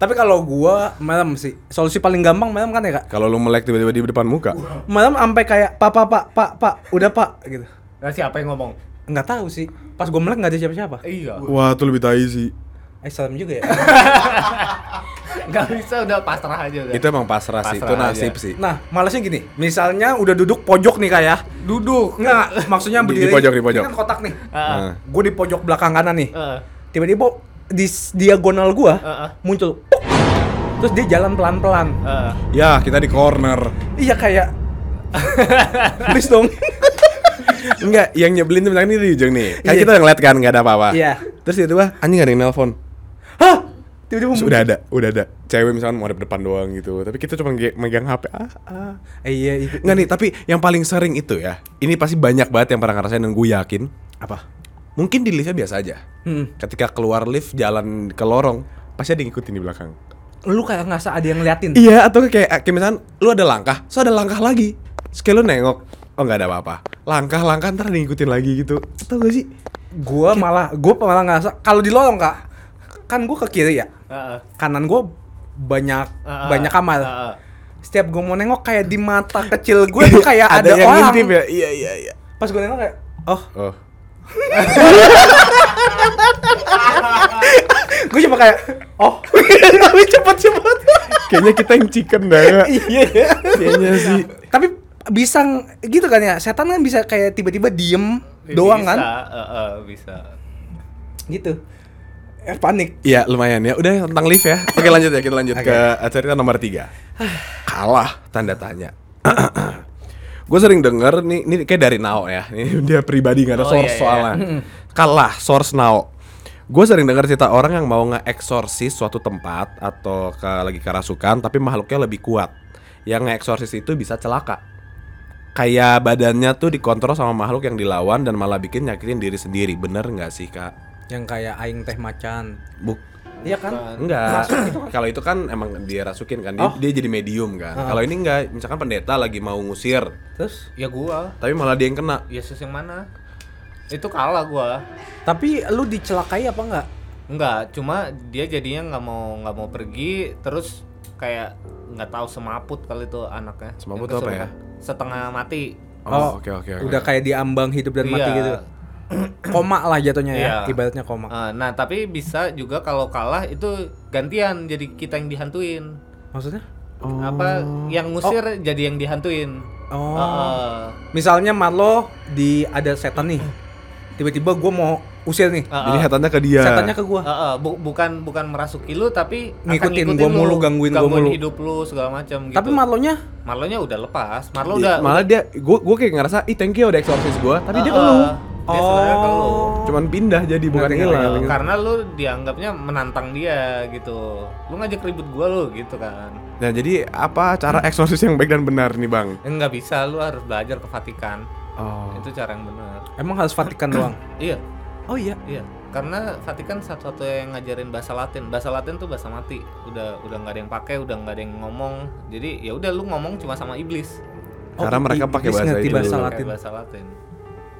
Tapi kalau gua malam sih, solusi paling gampang malam kan ya, Kak? Kalau lu melek tiba-tiba di depan muka Malam sampai kayak, "Pak, Pak, Pak, Pak, Pak, udah, Pak." gitu. Nah, siapa yang ngomong? nggak tahu sih. Pas gue melek nggak ada siapa-siapa. Iya. Wah, tuh lebih tai sih. Eh serem juga ya. Nggak bisa udah pasrah aja udah. Itu emang pasrah, sih, itu Pasrah nasib aja. sih. nah, malesnya gini. Misalnya udah duduk pojok nih kayak. duduk. Enggak, maksudnya Di- berdiri. di pojok, di pojok. Ini kan kotak nih. Heeh. Nah. Gue di pojok belakang kanan nih. Heeh. Tiba-tiba di diagonal gua Heeh. muncul. puk. Terus dia jalan pelan-pelan. Heeh. Ya, kita di corner. Iya kayak Please dong. Enggak, yang nyebelin tuh ini di ujung nih. Kan Iya. kita udah ngeliat kan, nggak ada apa-apa. Iya. Terus tiba-tiba anjing ada yang nelpon. Hah? Tiba-tiba Terus muncul. udah ada, udah ada. Cewek misalkan mau ada depan doang gitu. Tapi kita cuma megang HP. Ah, ah. Eh, iya itu. Enggak nih, tapi yang paling sering itu ya. Ini pasti banyak banget yang pernah ngerasain dan gue yakin. Apa? Mungkin di liftnya biasa aja. Hmm. Ketika keluar lift jalan ke lorong, pasti ada yang ngikutin di belakang. Lu kayak ngerasa ada yang ngeliatin. Iya, atau kayak kayak misalkan lu ada langkah, so ada langkah lagi. Terus kayak lu nengok, oh nggak ada apa-apa. Langkah-langkah ntar ada yang ngikutin lagi gitu. Atau gak sih? Gua malah gua malah ngerasa kalau di lorong Kak, kan gua ke kiri ya. Heeh. Kanan gua banyak Heeh. banyak kamar. Heeh. Setiap gua mau nengok kayak di mata kecil gue tuh kayak ada, yang orang. ngintip ya. Iya, iya, iya. Pas gue nengok kayak, oh, Oh. Gue cuma kayak, oh, tapi cepet-cepet. Kayaknya kita yang chicken dah. Iya. Kayaknya sih. Tapi bisa gitu kan ya, setan kan bisa kayak tiba-tiba diem doang kan, Bisa, heeh, bisa. gitu. Eh panik. Iya lumayan ya. Udah tentang lift ya. Oke lanjut ya kita lanjut Oke. ke cerita nomor tiga. Kalah tanda tanya. Gue sering denger nih, ini kayak dari Nao ya. Ini dia pribadi nggak ada Oh, source iya, iya. soalnya. Kalah source Nao. Gue sering denger cerita orang yang mau nge-eksorsis suatu tempat atau ke lagi kerasukan tapi makhluknya lebih kuat. Yang nge-eksorsis itu bisa celaka. Kayak badannya tuh dikontrol sama makhluk yang dilawan dan malah bikin nyakitin diri sendiri. Bener nggak sih kak? Yang kayak aing teh macan. Buk Iya kan? Enggak. Kalau itu kan emang dia rasukin kan. Dia, Oh. dia jadi medium kan. Ah. Kalau ini enggak, misalkan pendeta lagi mau ngusir, Terus, Ya gua, tapi malah dia yang kena. Yesus yang mana? Itu kalah gua. tapi lu dicelakai apa enggak? Enggak, cuma dia jadinya nggak mau nggak mau pergi, terus kayak nggak tahu semaput kali itu anaknya. Semaput apa ya? Setengah mati. Oh, oke oke oke. Udah kayak diambang hidup dan mati Iya. gitu. Koma lah jatuhnya ya, Iya. ibaratnya koma. Eh, nah, tapi bisa juga kalau kalah itu gantian jadi kita yang dihantuin. Maksudnya? Apa yang ngusir jadi yang dihantuin. Oh. Heeh. Misalnya Marlo di ada setan nih. Tiba-tiba gua mau usir nih. Heeh. Jadi setannya ke dia. Setannya ke gua. Heeh, bu- bukan bukan merasuki lu tapi Ngikutin ngikutin gua lu, mulu, gangguin gua mulu. hidup lu segala macam gitu. Tapi Marlonya Marlonya udah lepas. Marlo Dia- udah malah dia gue gue kayak ngerasa ih thank you udah eksorsis gue tapi dia ke Heeh. lu Dia sebenarnya ke lu. cuman pindah jadi bukan hilang. Karena lu dianggapnya menantang dia gitu. Lu ngajak ribut gua lu gitu kan. nah jadi apa cara eksorsis yang baik dan benar nih bang Eh, nggak bisa, lu harus belajar ke Vatikan. oh Itu cara yang benar. emang harus Vatikan doang. Iya, Oh iya. iya. Karena Vatikan satu-satunya yang ngajarin bahasa Latin. Bahasa Latin tuh bahasa mati. Udah udah nggak ada yang pakai, udah nggak ada yang ngomong. Jadi ya udah lu ngomong cuma sama iblis. Karena mereka pakai iblis bahasa bahasa Latin. bahasa Latin.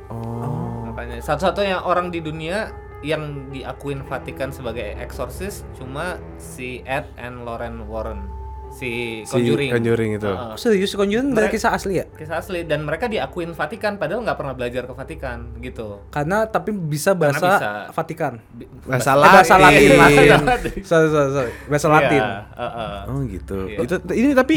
oh Makanya satu-satunya orang di dunia yang diakuin Vatikan sebagai eksorsis cuma si Ed and Lauren Warren. Si Si Conjuring. Conjuring itu. Heeh. Oh, serius Conjuring dari Mereka- kisah asli ya? kisah asli dan mereka diakuin Vatikan padahal nggak pernah belajar ke Vatikan gitu. Karena tapi bisa bahasa bisa. Vatikan. Bi- Bahasa Eh, bahasa Latin. Bahasa Latin. sorry, sorry, sorry. Bahasa Iya, Latin. heeh. Oh gitu. Iya. Itu ini tapi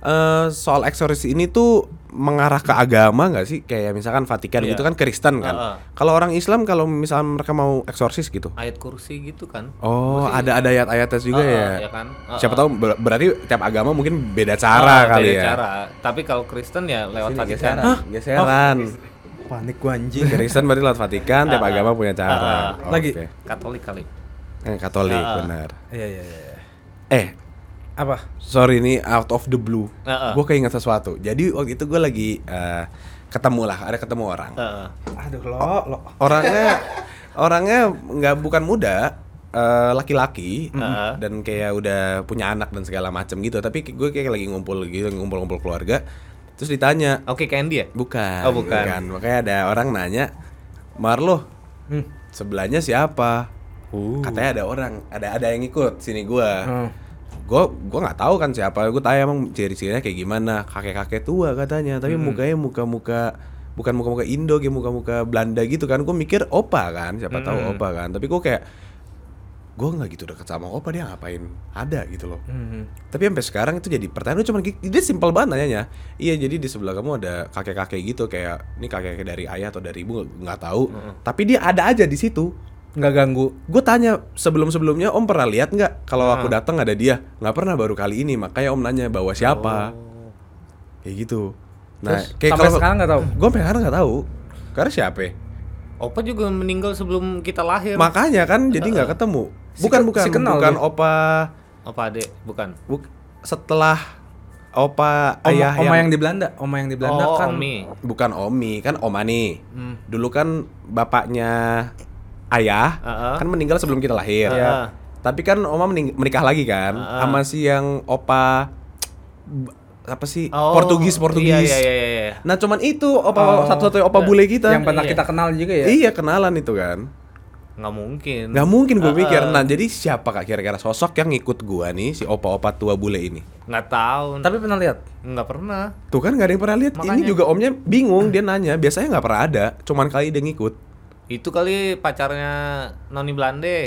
eh, soal eksorsis ini tuh mengarah ke agama nggak sih? Kayak misalkan Vatikan Iya. gitu kan Kristen kan. Heeh. Kalau orang Islam kalau misalnya mereka mau eksorsis gitu. Ayat kursi gitu kan. Oh, Kursi. ada ada ayat-ayatnya juga Heeh, ya. ya kan? Heeh. Siapa tahu ber- berarti tiap agama mungkin beda cara Ah, kali beda ya. cara. Tapi kalau Kristen ya lewat Sini, Vatikan. geseran. Geseran. Panik gua anjing. Kristen berarti lewat Vatikan, tiap agama punya cara. ah. Lagi. Katolik kali. Eh, Katolik ah. benar. Iya, iya, iya. Eh, Apa? sorry ini out of the blue. Ah, ah. Gue keinget sesuatu. Jadi waktu itu gue lagi eh, ketemu lah, ada ketemu orang. Heeh. Aduh, lo, lo. Orangnya orangnya nggak bukan muda, eh, laki-laki Heeh. dan kayak udah punya anak dan segala macam gitu. Tapi gue kayak lagi ngumpul gitu, ngumpul-ngumpul keluarga. Terus ditanya, Oke, Candy ya? bukan, Oh, bukan. Makanya ada orang nanya, Marlo, Hmm. sebelahnya siapa? Uh. Katanya ada orang, ada ada yang ikut sini gua. Hmm. Gue gue nggak tahu kan siapa. Gue tanya emang ciri-cirinya kayak gimana. Kakek-kakek tua katanya, tapi mukanya muka-muka bukan muka-muka Indo kayak muka-muka Belanda gitu kan. Gue mikir opa kan siapa tahu Mm-mm. opa kan. Tapi gue kayak gue nggak gitu deket sama opa dia ngapain ada gitu loh. Hmm. tapi sampai sekarang itu jadi pertanyaan. Cuma dia simpel banget nanyanya. Iya jadi di sebelah kamu ada kakek-kakek gitu kayak ini kakek-kakek dari ayah atau dari ibu nggak tahu. Tapi dia ada aja di situ nggak ganggu gue tanya sebelum sebelumnya om pernah lihat nggak kalau aku Ah. datang ada dia nggak pernah baru kali ini makanya om nanya bawa siapa kayak gitu nah Terus, kayak sampai kalau sekarang nggak tahu gue sampai sekarang nggak tahu karena siapa ya? Opa juga meninggal sebelum kita lahir. makanya kan jadi nggak ketemu Si bukan ke- bukan si kenal bukan dia. opa Opa adek, bukan. buk- setelah opa oma, ayah oma yang... di Belanda oma yang di Belanda oh, kan Omi. bukan Omi kan Oma nih. Hmm. Dulu kan bapaknya ayah Heeh. kan meninggal sebelum kita lahir. Heeh. Tapi kan Oma mening- menikah lagi kan Heeh. sama si yang opa apa sih Oh, Portugis Portugis. Iya, iya, iya, iya. Nah cuman itu opa Oh. satu-satunya opa bule kita. yang pernah Iya. kita kenal juga ya Iya kenalan itu kan. Nggak mungkin. Nggak mungkin gue Heeh. mikir. Nah jadi siapa kak kira-kira sosok yang ngikut gua nih si opa-opa tua bule ini? Nggak tahu. tapi pernah lihat nggak pernah. Tuh kan gak ada yang pernah lihat. Ini juga omnya bingung dia nanya. Biasanya nggak pernah ada. Cuman kali dia ngikut. Itu kali pacarnya Noni Blande.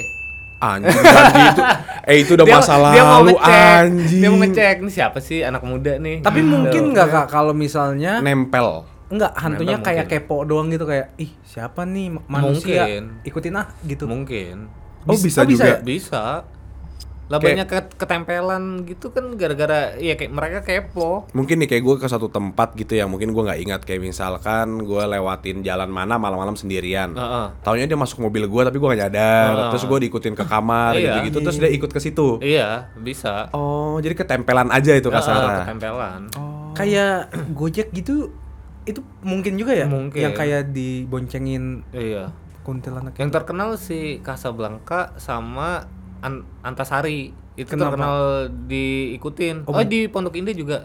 Anjing gitu. Eh itu udah masa dia mau lalu ngecek, anjing. Dia mau ngecek nih siapa sih anak muda nih. tapi mungkin nggak kak kalau misalnya Nempel. Enggak, hantunya Nempel kayak mungkin. kepo doang gitu kayak ih siapa nih ma- manusia Mungkin. ikutin ah gitu. Mungkin. Oh Bis- bisa oh, bisa juga. ya? Bisa. Lah Kayak- banyak ket- ketempelan gitu kan gara-gara ya kayak mereka kepo. Mungkin nih kayak gue ke satu tempat gitu yang mungkin gue nggak ingat kayak misalkan gue lewatin jalan mana malam-malam sendirian. Heeh. Taunya dia masuk mobil gue tapi gue gak nyadar. Heeh. Terus gue diikutin ke kamar Iya. gitu-gitu. Terus dia ikut ke situ. Iya, bisa. Oh jadi ketempelan aja itu kasarnya. ketempelan. Kayak Gojek gitu itu mungkin juga ya Mungkin. yang kayak diboncengin Iya. kuntilanak Yang terkenal si Casablanca sama An- Antasari. Itu Kenapa? terkenal diikutin. Oh, Oh, di Pondok Indah juga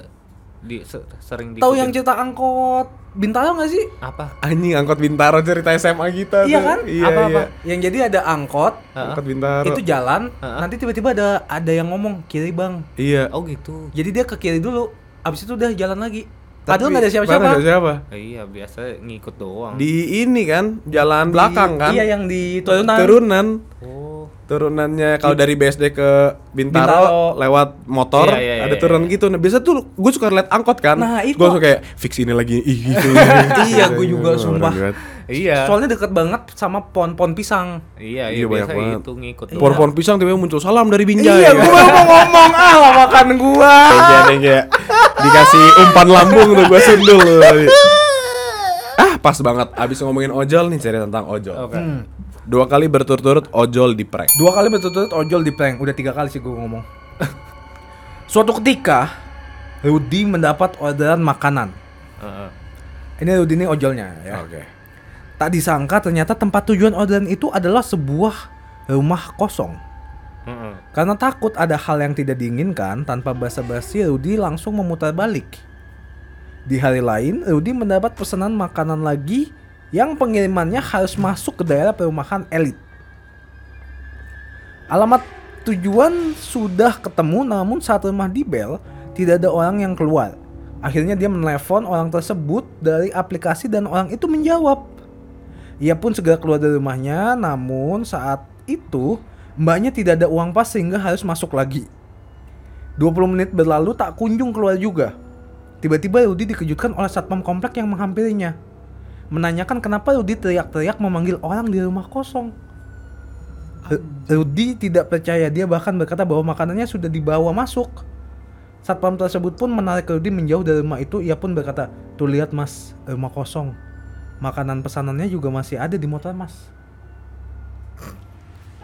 di se- sering diikutin. tahu yang cerita angkot bintaro nggak sih apa? Anjing angkot Bintaro cerita SMA kita iya tuh. kan Iya, apa apa iya. yang jadi ada angkot. Angkot Bintaro. itu jalan Heeh. nanti tiba-tiba ada ada yang ngomong kiri bang Iya. Oh gitu. jadi dia ke kiri dulu abis itu udah jalan lagi Tapi- padahal nggak ada siapa-siapa ada siapa. Eh, iya, biasa ngikut doang. Di ini kan jalan belakang Di- kan. iya yang di turunan Turunan. Oh. Turunannya kalau dari BSD ke Bintaro, Bintaro. lewat motor Iya, iya, iya, ada turun iya. gitu. Nah, biasa tuh gue suka liat angkot kan. Nah, itu. Gue suka kayak fix ini lagi ih gitu. Iya, gua juga, sumpah. Iya. soalnya deket banget sama pohon-pohon pisang Iya, Iya, iya, banyak biasa banget. itu ngikut. Pohon-pohon pisang tiba-tiba muncul salam dari Binjai. iya gua mau ngomong ah lah makan gua yang kayak dikasih umpan lambung tuh gue sundul. ah, pas banget abis ngomongin ojol nih cerita tentang ojol. Oke. Hmm. Dua kali berturut-turut ojol di prank. dua kali berturut-turut ojol di prank udah tiga kali sih gua ngomong suatu ketika Rudi mendapat orderan makanan Heeh. ini Rudi ini ojolnya ya Oke. tak disangka ternyata tempat tujuan orderan itu adalah sebuah rumah kosong Heeh. Karena takut ada hal yang tidak diinginkan, tanpa basa-basi Rudi langsung memutar balik. Di hari lain, Rudi mendapat pesanan makanan lagi yang pengirimannya harus masuk ke daerah perumahan elit. Alamat tujuan sudah ketemu namun saat rumah di bel, tidak ada orang yang keluar. Akhirnya dia menelepon orang tersebut dari aplikasi dan orang itu menjawab. Ia pun segera keluar dari rumahnya, namun saat itu mbaknya tidak ada uang pas sehingga harus masuk lagi. 20 menit berlalu tak kunjung keluar juga. Tiba-tiba Rudi dikejutkan oleh satpam komplek yang menghampirinya. Menanyakan kenapa Rudi teriak-teriak memanggil orang di rumah kosong. Rudi tidak percaya dia bahkan berkata bahwa makanannya sudah dibawa masuk. Satpam tersebut pun menarik Rudi menjauh dari rumah itu. Ia pun berkata, tuh lihat mas, rumah kosong. Makanan pesanannya juga masih ada di motor mas.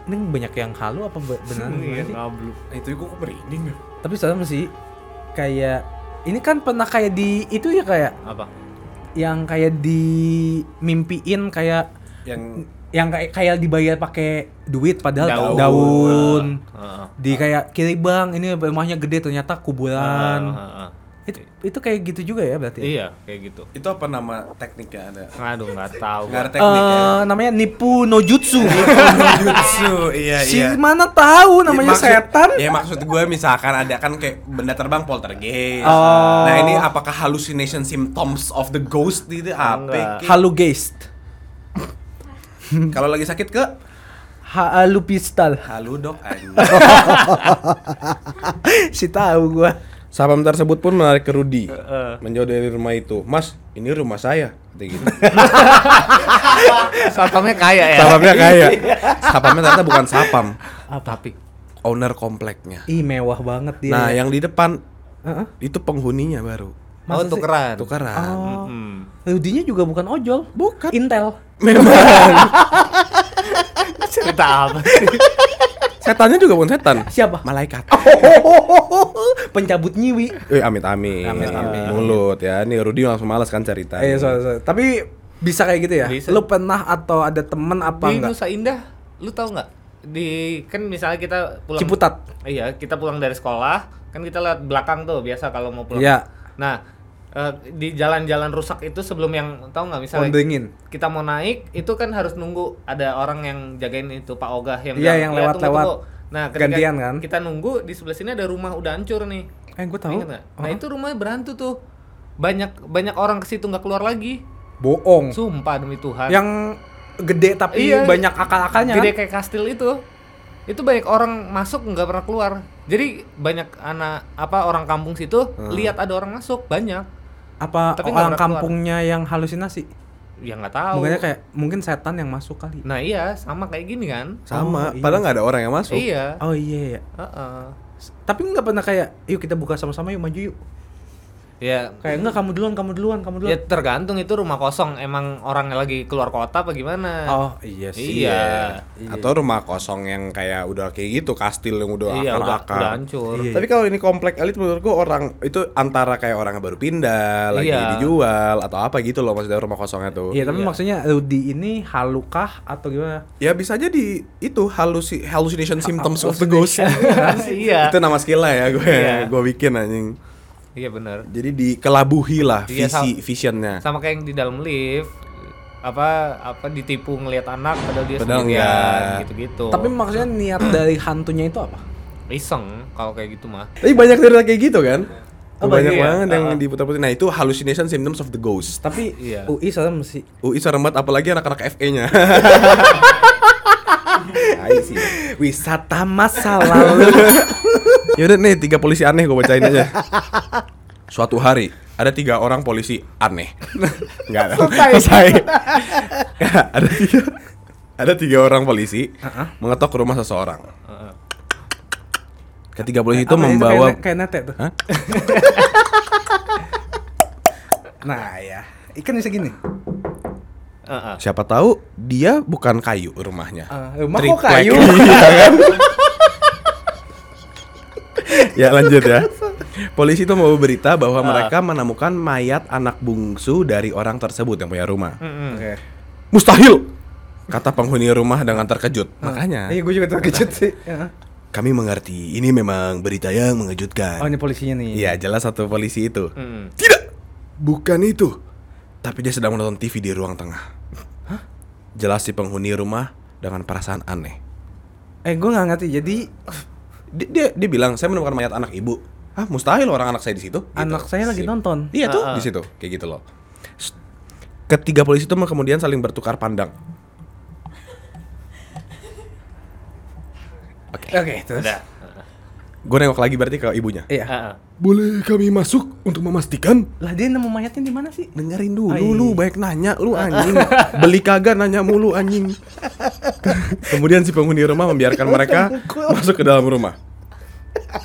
Ini banyak yang halu apa be- beneran? Iya, ngablu. Itu gue kok merinding ya? Tapi serem sih. Kayak ini kan pernah kayak di itu ya kayak Apa? Yang kayak dimimpiin kayak Yang yang kayak kayak dibayar pakai duit padahal Daun. daun. Heeh. Di kayak kiri bang ini rumahnya gede ternyata kuburan. Heeh, heeh. Itu itu kayak gitu juga ya berarti. Iya, kayak gitu. Itu apa nama tekniknya ada? Aduh, nggak tahu. Nggak ada teknik ya. Eh, namanya nipu no jutsu. Jutsu, iya si iya. mana tahu namanya Maksud- setan? Ya maksud gue misalkan ada kan kayak benda terbang poltergeist. Oh. Nah ini apakah hallucination symptoms of the ghost itu apa? Enggak. Ki? Halu geist. Kalau lagi sakit ke Halu pistol. halu dok anjing. si tahu gua. Sapam tersebut pun menarik ke Rudi Heeh. menjauh dari rumah itu. Mas, ini rumah saya. Kata gitu. Satpamnya kaya ya. Sapamnya kaya. Sapamnya ternyata bukan sapam, Tapi owner kompleknya. Ih mewah banget dia. Nah, ya. yang di depan Heeh. itu penghuninya baru. oh Masa sih? tukeran. Tukeran. Oh. Hmm. Rudinya juga bukan ojol. Bukan. Intel. Memang. Cerita apa sih? Setannya juga bukan setan. Siapa? Malaikat. Pencabut nyiwi. Eh amit amit. Amit, amit. Mulut ya. Nih Rudi langsung malas kan cerita. Eh, sorry, sorry. Tapi bisa kayak gitu ya? Bisa. Lu pernah atau ada temen apa Di enggak? Nusa Indah, lu tahu nggak? Di kan misalnya kita pulang Ciputat. Iya, kita pulang dari sekolah, kan kita lihat belakang tuh biasa kalau mau pulang. Iya. Nah, eh, di jalan-jalan rusak itu sebelum yang tahu nggak misalnya Kondengin. kita mau naik itu kan harus nunggu ada orang yang jagain itu Pak Ogah yang Iya, yang "Ya, lewat-lewat. tunggu." Nah, Gantian kan? Kita nunggu di sebelah sini ada rumah udah hancur nih. Eh, gue tahu. Nah, itu rumahnya berantu tuh. Banyak banyak orang ke situ nggak keluar lagi. Bohong. Sumpah demi Tuhan. Yang gede tapi Iya. banyak akal-akalnya gede kan? kayak kastil itu itu banyak orang masuk nggak pernah keluar jadi banyak anak apa orang kampung situ lihat ada orang masuk banyak Apa Tapi orang pernah keluar. kampungnya yang halusinasi? ya nggak tahu Mungkin kayak mungkin setan yang masuk kali. nah iya sama kayak gini kan Sama. Oh, iya. Padahal nggak ada orang yang masuk. iya Oh iya, iya. Heeh. Tapi nggak pernah kayak, yuk kita buka sama-sama yuk maju yuk. Ya Kayak enggak kamu duluan, kamu duluan, kamu ya duluan. tergantung itu rumah kosong emang orangnya lagi keluar kota apa gimana Oh iya sih. Iya. Atau rumah kosong yang kayak udah kayak gitu, kastil yang udah iya udah, akar-akar. udah hancur Iya. Tapi kalau ini komplek elit menurut gua orang itu antara kayak orang yang baru pindah, lagi Iya. dijual atau apa gitu loh maksudnya rumah kosongnya tuh. Iya, tapi Iya. maksudnya Rudy ini halukah atau gimana? Ya bisa jadi itu halusi hallucination symptoms of the ghost. iya itu nama skillnya ya gue Iya. gue bikin anjing. Iya benar Jadi dikelabuhi lah Iya, visi visionnya. sama kayak yang di dalam lift apa apa ditipu ngelihat anak padahal dia Padahal sendirian enggak. gitu-gitu Tapi maksudnya niat dari hantunya itu apa? iseng kalau kayak gitu mah Tapi banyak cerita kayak gitu kan? Oh, banyak iya. banget yang Ah. diputar-putar. Nah itu hallucination symptoms of the ghost. Tapi Iya. UI serem sih. UI serem banget apalagi anak-anak FE-nya. Wisata masa lalu. Yaudah nih tiga polisi aneh gue bacain aja. Suatu hari ada tiga orang polisi aneh. Enggak ada. Selesai. Nggak, ada tiga ada tiga orang polisi mengetok ke rumah seseorang. Ketiga polisi itu Apa membawa kayak, kayak nete tuh. Nah ya, ikan bisa gini. Heeh. Siapa tahu dia bukan kayu rumahnya. Ah, rumah kok Triplek. kayu? Iya kan? ya lanjut ya. Polisi itu mau berita bahwa mereka menemukan mayat anak bungsu dari orang tersebut yang punya rumah. Mm-mm. Oke. Mustahil, kata penghuni rumah dengan terkejut. Makanya Iya, gue juga terkejut sih. Ya. kami mengerti ini memang berita yang mengejutkan. Oh, ini polisinya nih. Iya jelas satu polisi itu. Mm-mm. Tidak, bukan itu. Tapi dia sedang menonton TV di ruang tengah. Jelas si penghuni rumah dengan perasaan aneh. Eh, gue nggak ngerti. Jadi Dia, dia, dia bilang saya menemukan mayat anak ibu. Ah mustahil orang anak saya di situ. Gitu. anak saya lagi Si- nonton. Iya tuh Ah, ah. di situ kayak gitu loh. Ketiga polisi itu kemudian saling bertukar pandang. Oke, terus. Udah. Gue nengok lagi berarti ke ibunya. Iya. Heeh. Boleh kami masuk untuk memastikan? Lah dia nemu mayatnya di mana sih? Dengerin dulu Oh, iya. lu, baik nanya lu anjing. Beli kagak nanya mulu anjing. Kemudian si penghuni rumah membiarkan mereka masuk ke dalam rumah.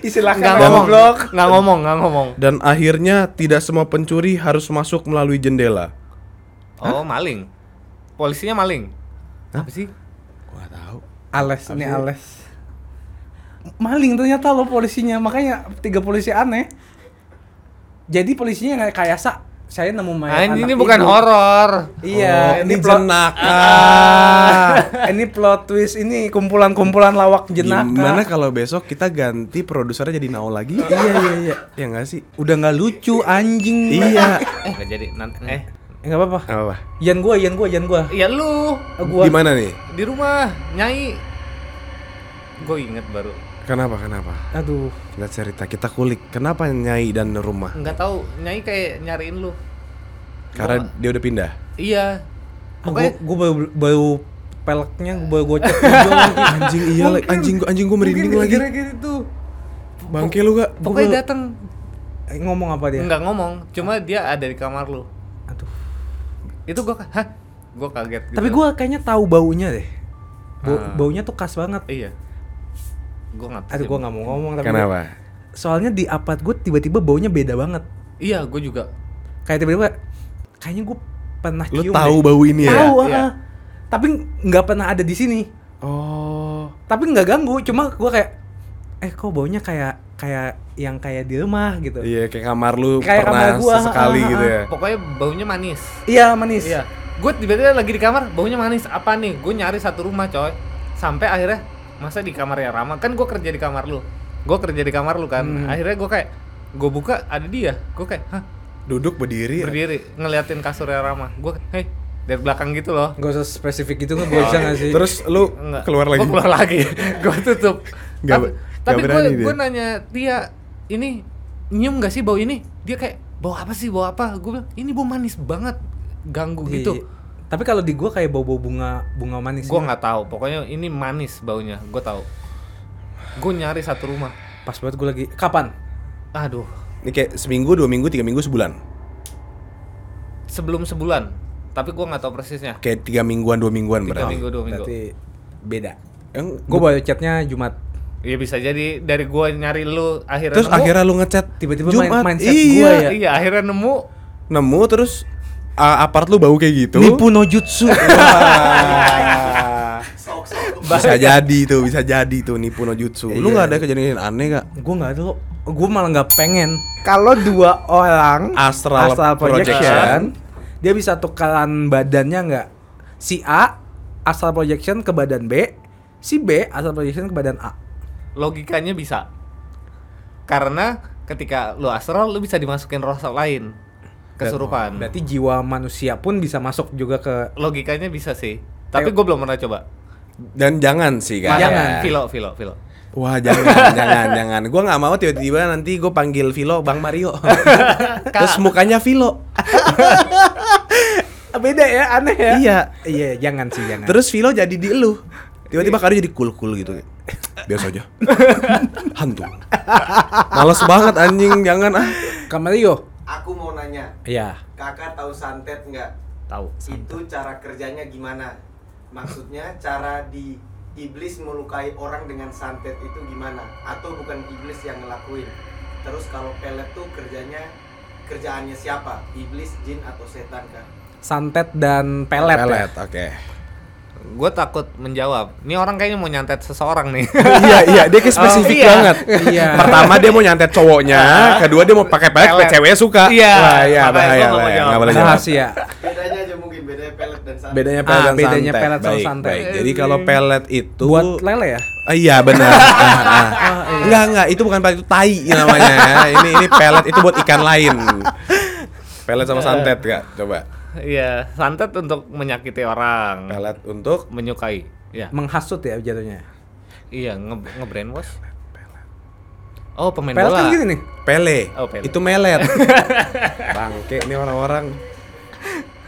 Istilahnya Nggak Dan- ngomong, nggak ngomong, nggak ngomong. Dan akhirnya tidak semua pencuri harus masuk melalui jendela. Oh, maling. Polisinya maling. Apa sih? Gua tahu. Ales, ini Ales. Maling ternyata lo polisinya, makanya tiga polisi aneh. Jadi polisinya nggak kayak sa, saya nemu mayat Anjing anak ini bukan horor. Iya, Oh, ini ini plot jenaka. Ah, ini plot twist ini kumpulan-kumpulan lawak jenaka. Gimana kalau besok kita ganti produsernya jadi Nao lagi? Iya iya iya. Ya nggak sih? Udah nggak lucu anjing. Iya. Eh, nggak jadi. Nanti eh, Eh, nggak apa-apa. Apa? apa? Ian gua, Ian gua, Ian gua. ya lu Ah, gua. Di mana nih? di rumah nyai. Gue inget baru. Kenapa? Kenapa? Aduh. Kita cerita, kita kulik. Kenapa Nyai dan rumah? Nggak tahu nyai kayak nyariin lu. Karena Gua- dia udah pindah. Iya. Oh, gua, gua baru, baru peleknya gua baru gocek hijau lagi. Anjing iya, Mungkin- anjing gua anjing gua merinding lagi. gara-gara gitu. Bangke lu gak? pokoknya baru- datang Eh, ngomong apa dia? nggak ngomong, cuma dia ada di kamar lu. Aduh. Itu gua hah? Gua kaget gitu. Tapi gua kayaknya tahu baunya deh. Bau, Ah. Baunya tuh khas banget. iya. Gua nggak. Aduh, gua nggak mau ngomong tapi Kenapa? soalnya di apart gue tiba-tiba baunya beda banget. Iya, gua juga. Kayak tiba-tiba kayaknya gue pernah Lu cium tahu deh. bau ini ya? Tahu, Iya. ah. Tapi nggak pernah ada di sini. Oh. Tapi nggak ganggu, cuma gua kayak eh kok baunya kayak kayak yang kayak di rumah gitu. Iya, kayak kamar lu Kayak pernah kamar gua, sekali ah, ah, gitu ah. ya. Pokoknya baunya manis. Iya, manis. Iya. Gue tiba-tiba lagi di kamar, baunya manis. Apa nih? Gue nyari satu rumah, coy. Sampai akhirnya masa di kamar ya Rama kan gue kerja di kamar lu. Gue kerja di kamar lu kan. Hmm. Akhirnya gue kayak gue buka ada dia. Gue kayak, hah? Duduk berdiri. Berdiri ngeliatin kasurnya Rama. Gue, hei dari belakang gitu loh. Gak usah spesifik gitu nggak bisa nggak sih? Terus lu Enggak. keluar lagi. Gue keluar lagi. gue tutup. Nggak tapi be- tapi nggak gue dia. gue nanya Tia, ini nyium gak sih bau ini? Dia kayak bau apa sih? Bau apa? Gue bilang ini bau manis banget. Ganggu Iya, gitu. Tapi kalau di gua kayak bau-bau bunga bunga manis. Gue nggak tahu. Pokoknya ini manis baunya. Gue tahu. Gue nyari satu rumah. Pas banget gue lagi. Kapan? Aduh, Ini kayak seminggu, dua minggu, tiga minggu, sebulan. sebelum sebulan. Tapi gue nggak tahu persisnya. Kayak tiga mingguan, dua mingguan Tiga berarti. minggu, dua minggu. Berarti beda. Yang Gue baru chatnya Jumat. Iya bisa jadi dari gue nyari lu akhirnya Terus nemu. akhirnya lu ngechat Tiba-tiba main- mindset iya. gua ya. Iya akhirnya nemu. Nemu terus uh, apart lu bau kayak gitu. Nipu no jutsu. Wah. bisa jadi tuh, bisa jadi tuh nipu no jutsu. Lu Iya. nggak ada kejadian aneh gak? gue nggak ada lo. Gue malah nggak pengen. Kalau dua orang Astral projection, projection. dia bisa tukaran badannya nggak? Si A astral projection ke badan B, si B astral projection ke badan A. Logikanya bisa. Karena ketika lu astral lu bisa dimasukin roh lain. Kesurupan. Berarti jiwa manusia pun bisa masuk juga ke Logikanya bisa sih. Tapi gue belum pernah coba. Dan jangan sih kan. Jangan. Vilo, Vilo, Vilo. Wah jangan, jangan, jangan. Gua nggak mau tiba-tiba nanti gue panggil Vilo Bang Mario. Terus mukanya Vilo. beda ya, aneh ya. Iya. Iya, jangan sih, jangan. Terus Vilo jadi di lu. Tiba-tiba Kario jadi cool-cool gitu. Biasa aja. Hantu. Males banget anjing, jangan ah. Kamario. Aku mau nanya, Iya. kakak tahu santet nggak? Tahu. Itu cara kerjanya gimana? Maksudnya cara di iblis melukai orang dengan santet itu gimana? Atau bukan iblis yang ngelakuin? Terus kalau pelet tuh kerjanya kerjaannya siapa? Iblis, jin atau setan kan? Santet dan pelet. ya? Pelet, oke. Gue takut menjawab. Ini orang kayaknya mau nyantet seseorang nih. iya, iya, dia kayak spesifik Oh, iya. banget. Iya. Pertama dia mau nyantet cowoknya, kedua dia mau pakai pelet, Pelet. ceweknya suka. Iya, Wah, iya bahaya, gua nggak mau bahaya. jawab. Nggak boleh jawab. Rahasia. Bedanya aja mungkin bedanya pelet dan santet. Bedanya Ah, pelet dan bedanya santet. pelet sama Baik, santet. baik. Jadi kalau pelet itu Buat lele ya? Ah, iya benar. Ah, ah. Enggak enggak, itu bukan pelet itu tai namanya. ini ini pelet itu buat ikan lain. Pelet sama santet kak, coba. Iya, santet untuk menyakiti orang. Pelet untuk Menyukai. Iya. Menghasut ya jatuhnya. Iya, nge nge-brainwash. Oh, pemain Pelet bola. kan gini nih. pele. Oh, pelet. Itu melet. Bangke nih orang-orang.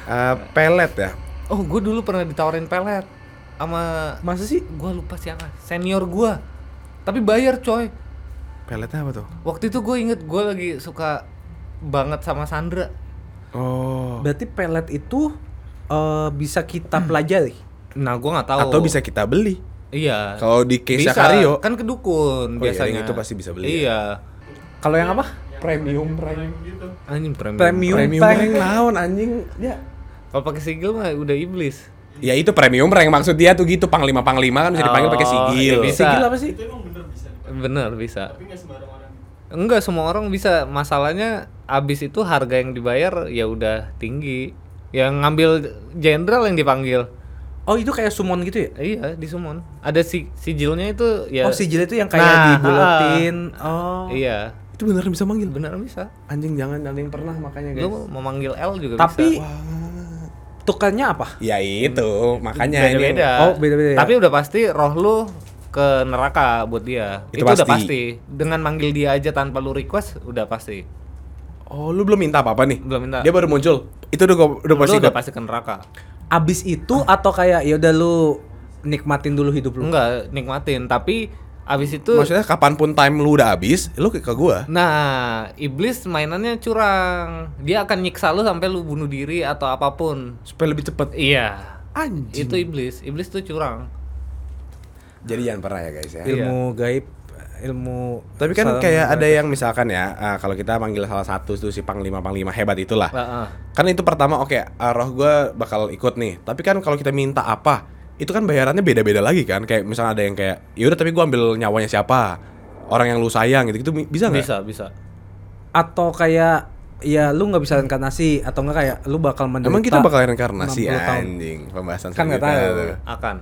Eh, pelet ya. Oh, gue dulu pernah ditawarin pelet sama Masa sih? gue lupa siapa senior gue tapi bayar coy Peletnya apa tuh? waktu itu gue inget gue lagi suka banget sama Sandra Oh. Berarti pelet itu eh, bisa kita pelajari. nah gue nggak tahu Atau bisa kita beli. iya Kalau di case bisa Kario kan ke dukun Oh iya, biasanya yang itu pasti bisa beli iya Kalau yang apa? premium premium. anjing premium, Premium. Premium prank. rank naon anjing. Ya. kalau pakai sigil mah udah iblis Ya itu premium rank maksud dia tuh gitu panglima-panglima kan bisa dipanggil pakai Oh, sigil. iya, bisa. Sigil apa sih? bener bisa Enggak semua orang bisa. Masalahnya abis itu harga yang dibayar ya udah tinggi. Yang ngambil jenderal yang dipanggil. Oh itu kayak summon gitu ya? Iya, di summon. Ada si sijilnya itu ya. Oh sijil itu yang kayak Nah, dibuletin. Oh. Iya, Itu beneran bisa manggil. beneran bisa. Anjing jangan ada yang pernah makanya guys. Lu mau manggil L juga Tapi bisa. tukarnya apa? Ya itu, makanya ini. beda-beda. Oh, beda-beda ya? Tapi udah pasti roh lu ke neraka buat dia. Itu Itu, udah pasti. pasti. Dengan manggil dia aja tanpa lu request udah pasti. Oh, lu belum minta apa-apa nih? Belum minta. Dia baru muncul. Itu udah udah pasti lu udah pasti ke neraka. Abis itu atau kayak ya udah lu nikmatin dulu hidup lu? Enggak nikmatin, tapi abis itu Maksudnya kapan pun time lu udah habis, lu ke, ke gua. Nah, iblis mainannya curang. Dia akan nyiksa lu sampai lu bunuh diri atau apa pun. Supaya lebih cepet. Iya. Anjing. Itu iblis. Iblis tuh curang. Jadi jangan pernah ya guys ya. Ilmu gaib, ilmu Tapi kan kayak ada yang misalkan ya, ah, kalau kita manggil salah satu tuh si panglima panglima hebat itulah. Heeh. Kan itu pertama oke, ah, roh gua bakal ikut nih. Tapi kan kalau kita minta apa, itu kan bayarannya beda-beda lagi kan. Kayak misalnya ada yang kayak, ya udah tapi gua ambil nyawanya siapa, orang yang lu sayang gitu, gitu bisa nggak? Bisa, bisa. atau kayak ya lu nggak bisa reinkarnasi atau enggak kayak lu bakal menderita Emang kita bakal reinkarnasi 60 tahun. anjing pembahasan Kan nggak selanjutnya tahu. Akan.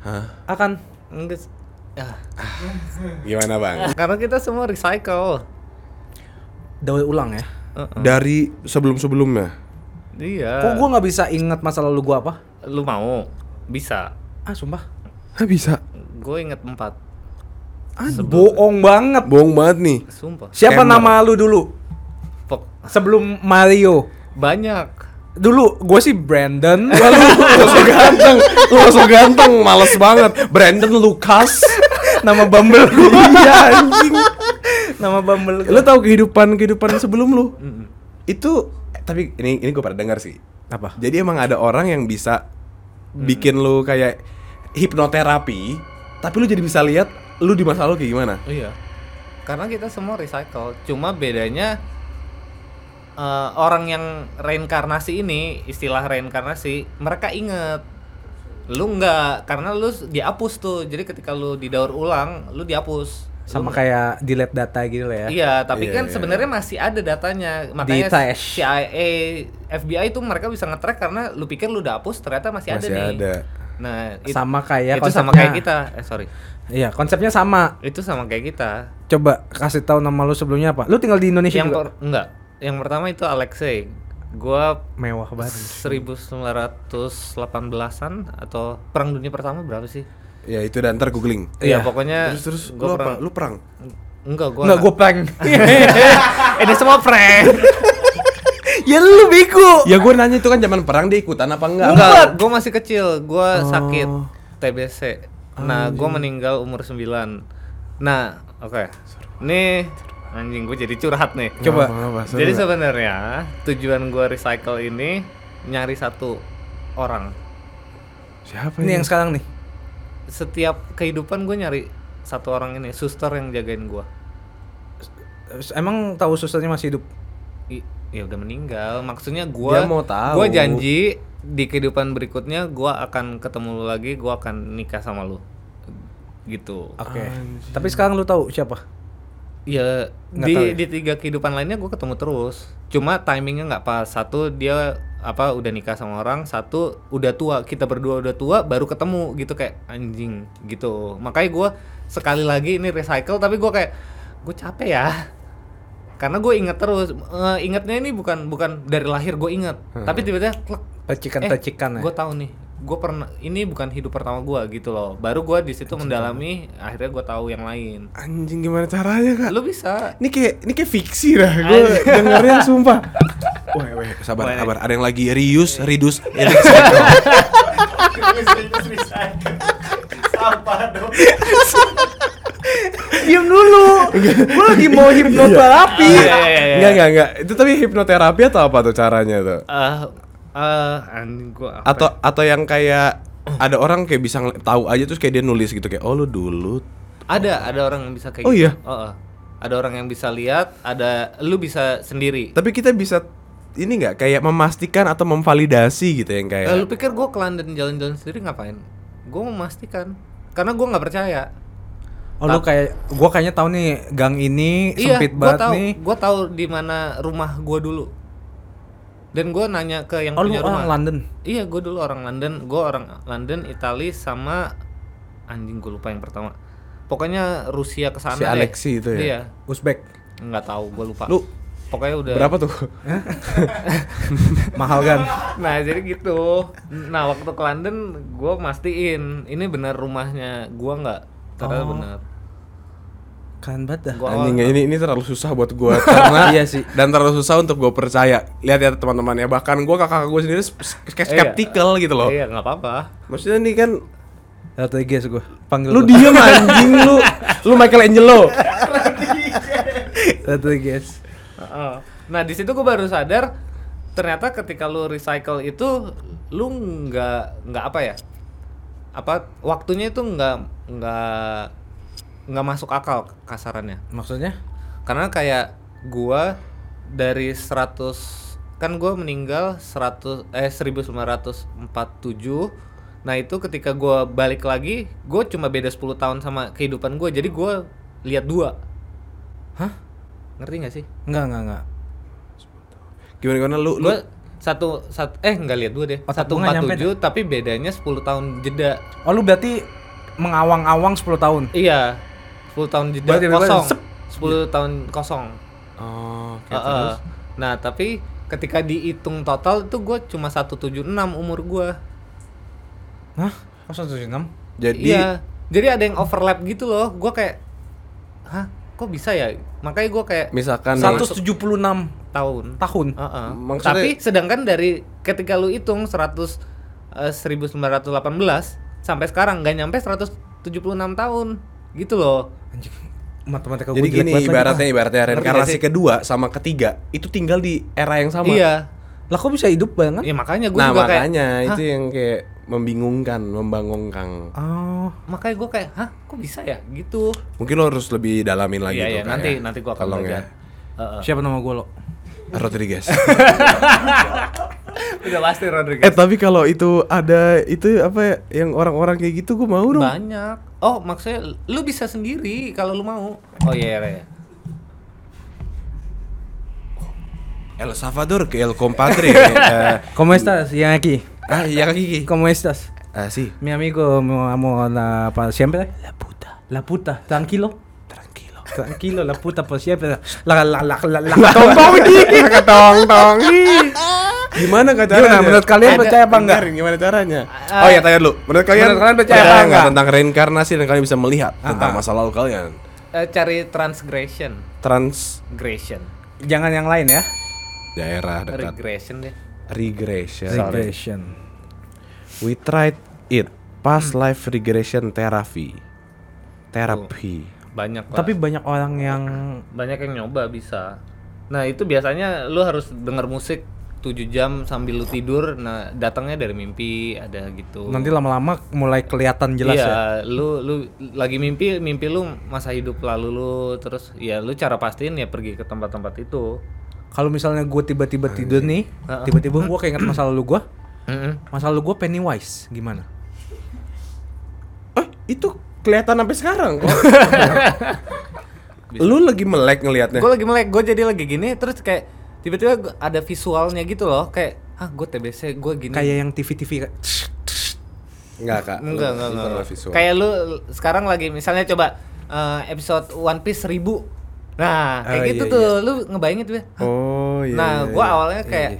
Hah? akan Enggak. Ya. Gimana bang? Karena kita semua recycle. daur ulang ya Heeh. Dari sebelum-sebelumnya. Iya. kok gua nggak bisa ingat masa lalu gua apa Lu mau? Bisa. ah sumpah Hah bisa? Gue inget empat. bohong banget Bohong banget nih. Sumpah. siapa Scammer. nama lu dulu Pok. sebelum Mario Banyak. Dulu gue sih Brandon Wah, lu, lu so ganteng, lu so ganteng, males banget. Brandon Lucas, nama Bumble gua iya anjing. nama Bumble. Lu tahu kehidupan kehidupan sebelum lu? Itu eh, tapi ini ini gue pernah dengar sih. apa Jadi emang ada orang yang bisa bikin lu kayak hipnoterapi, tapi lu jadi bisa lihat lu di masa lalu kayak gimana. Iya. Karena kita semua recycle. Cuma bedanya eh, orang yang reinkarnasi ini, istilah reinkarnasi, mereka inget. Lu enggak, karena lu dihapus tuh. Jadi ketika lu didaur ulang, lu dihapus. sama Lu- kayak delete data gitu lah ya Iya, tapi Iya, kan iya. sebenarnya masih ada datanya. Makanya trash. CIA, FBI itu mereka bisa nge-track karena lu pikir lu udah hapus, ternyata masih, ada Masih nih. ada. Nah, it- sama kayak itu sama kayak kita. Eh, sorry. iya konsepnya sama Itu sama kayak kita. coba kasih tahu nama lu sebelumnya apa lu tinggal di Indonesia yang juga per- enggak yang pertama itu Alexei. Gua mewah banget 1918-an atau perang dunia pertama berapa sih? Ya itu dan ntar googling. Iya. Iya. pokoknya Terus terus gua lu apa? perang. Lu perang. enggak gua Enggak gue prank. Ini semua prank. Ya lu bego. Ya gue nanya itu kan zaman perang dia ikutan apa enggak? enggak gua masih kecil. Gua Oh. sakit TBC nah gua meninggal umur 9 nah oke. Nih anjing gue jadi curhat nih. Coba. Apa, apa, jadi sebenarnya tujuan gua recycle ini nyari satu orang. Siapa Ini yang sekarang nih? Setiap kehidupan gue nyari satu orang ini suster yang jagain gue Emang tahu susternya masih hidup? I- ya udah meninggal. Maksudnya gue Dia mau tahu. gue janji di kehidupan berikutnya gue akan ketemu lu lagi gue akan nikah sama lu. Gitu. Oke. Tapi sekarang lu tahu siapa? Ya Nggak di ya? di tiga kehidupan lainnya gue ketemu terus. Cuma timingnya nggak pas. Satu dia apa udah nikah sama orang. Satu udah tua. Kita berdua udah tua baru ketemu. Gitu kayak anjing. Gitu. Makanya gue sekali lagi ini recycle tapi gue kayak gue capek ya. Karena gue inget terus. Eh, ingetnya ini bukan bukan dari lahir gue inget tapi tiba-tiba klek, Percikan-percikan ya? gue tahu nih gue pernah ini bukan hidup pertama gue gitu loh baru gue di situ mendalami akhirnya gue tahu yang lain Anjing gimana caranya kak? lu bisa Ini kayak ini kayak fiksi dah. Gue dengerin sumpah. Wah, wah, sabar, Wah. sabar. Ada yang lagi rius, ridus, Sampah dong. Diam dulu Gue lagi mau hipnoterapi Iya, iya, iya, iya. Enggak, enggak, enggak. Itu tapi hipnoterapi atau apa tuh caranya tuh? Eh, eh, anjing gua apa Atau atau yang kayak ada orang kayak bisa tahu aja terus kayak dia nulis gitu kayak oh lu dulu ya? ada ada orang yang bisa kayak Oh, gitu. iya? Oh, oh. ada orang yang bisa lihat ada lu bisa sendiri tapi kita bisa ini nggak kayak memastikan atau memvalidasi gitu yang Eh, kayak lu pikir gua ke London jalan-jalan sendiri ngapain gua memastikan karena gua nggak percaya Oh lu kayak gua kayaknya tahu nih gang ini sempit gua banget tahu, nih. Gua tahu di mana rumah gua dulu. Dan gua nanya ke yang Oh lu punya orang rumah. London. Iya, gua dulu orang London. Gua orang London, Itali sama anjing gua lupa yang pertama. Pokoknya Rusia ke sana Si deh. Alexi itu ya? Iya. Uzbek. Nggak tahu, gua lupa. Lu pokoknya udah berapa tuh? Mahal kan? Nah, jadi gitu. Nah, waktu ke London gua mastiin ini benar rumahnya gua nggak? Ternyata Oh. benar. Keren banget dah. Gua Anjing ini ini terlalu susah buat gua karena Iya sih. dan terlalu susah untuk gua percaya. Lihat ya teman-teman ya, bahkan gua kakak gua sendiri Iya. skeptical gitu loh. Iya, nggak apa-apa. Maksudnya nih kan RTGS gua. Panggil lu diem anjing lu. Lu Michael Angelo. Heeh. Nah di situ gue baru sadar ternyata ketika lu recycle itu lu nggak nggak apa ya apa waktunya itu nggak nggak nggak masuk akal kasarannya. Maksudnya? karena kayak gua dari 100 kan gua meninggal 100 eh 1947 nah itu ketika gua balik lagi gue cuma beda 10 tahun sama kehidupan gue jadi gua lihat dua. Hah? ngerti nggak sih? Enggak, enggak, enggak. Gimana gimana? Lu lu satu satu eh nggak lihat dua deh. Otak satu gua nggak empat tujuh tapi bedanya 10 tahun jeda. Oh lu berarti mengawang-awang 10 tahun. iya 10 tahun jeda Berarti kosong sep. 10 tahun kosong Oh, oke, Heeh. terus. nah tapi ketika dihitung total itu gue cuma 176 umur gue Hah? Kok 176? Jadi iya jadi ada yang overlap gitu loh gue kayak hah kok bisa ya makanya gue kayak misalkan nih, 176 tahun tahun. Heeh. Maksudnya- Tapi sedangkan dari ketika lu hitung 100 eh, 1918 sampai sekarang nggak nyampe 176 tahun gitu loh. Anjing. Matematika jadi gua jelek gini banget lagi. ibaratnya ibaratnya reinkarnasi sih? kedua sama ketiga itu tinggal di era yang sama. Iya. Lah kok bisa hidup banget? Ya makanya gue Nah, juga kayak makanya "Hah?" itu yang kayak membingungkan, membangongkan. Oh. makanya gue kayak hah kok bisa ya gitu. Mungkin lo harus lebih dalamin lagi Iya tuh, iya nanti ya. nanti gue akan Tolong belajar. ya. Heeh. Siapa nama gua lo? Rodriguez. Udah pasti Rodriguez. eh tapi kalau itu ada itu apa ya yang orang-orang kayak gitu gue mau dong. Banyak. Oh maksudnya lu bisa sendiri kalau lu mau. Oh iya iya. iya. El Salvador ke El Compadre. eh, ¿Cómo estás? Y aquí. ah iya kaki. ¿Cómo estás? Ah sí. Mi amigo me amo la para siempre. La puta. La puta. Tranquilo. Tranquilo. Tranquilo, la puta por siempre. La la la la la. Tong tong tong tong. Gimana kak caranya? Gimana, menurut kalian Ada- percaya apa enggak? Gimana caranya? Ah. oh ya tanya dulu. Menurut kalian, Menurut kalian percaya apa nggak enggak? tentang reinkarnasi dan kalian bisa melihat Ah, tentang ah. masa lalu kalian? Eh, cari transgression. Transgression Gression. Jangan yang lain ya. daerah dekat Regression deh. regression. Regression. We tried it. Past life regression therapy. Therapy. Banyak lah. Tapi banyak orang yang banyak yang nyoba bisa. Nah, itu biasanya lu harus denger musik 7 jam sambil lu tidur. Nah, datangnya dari mimpi, ada gitu. nanti lama-lama mulai kelihatan jelas iya, ya. lu lu lagi mimpi, mimpi lu masa hidup lalu lu terus ya lu cara pastiin ya pergi ke tempat-tempat itu. Kalau misalnya gue tiba-tiba tidur nih, Heeh. tiba-tiba gue keinget masa lalu gue, Heeh. masa lalu gue Pennywise, gimana? Oh, itu kelihatan sampai sekarang kok. Lu lagi melek ngelihatnya. Gue lagi melek, gue jadi lagi gini terus kayak tiba-tiba ada visualnya gitu loh, kayak ah gue TBC, gue gini. Kayak yang TV-TV kayak Enggak, Kak. Enggak, enggak, enggak. Kayak lu sekarang lagi misalnya coba eh, episode One Piece 1000. Nah, kayak Oh, gitu iya, tuh. Lu ngebayangin tuh ya. Oh, iya. nah, iya, gua iya. awalnya kayak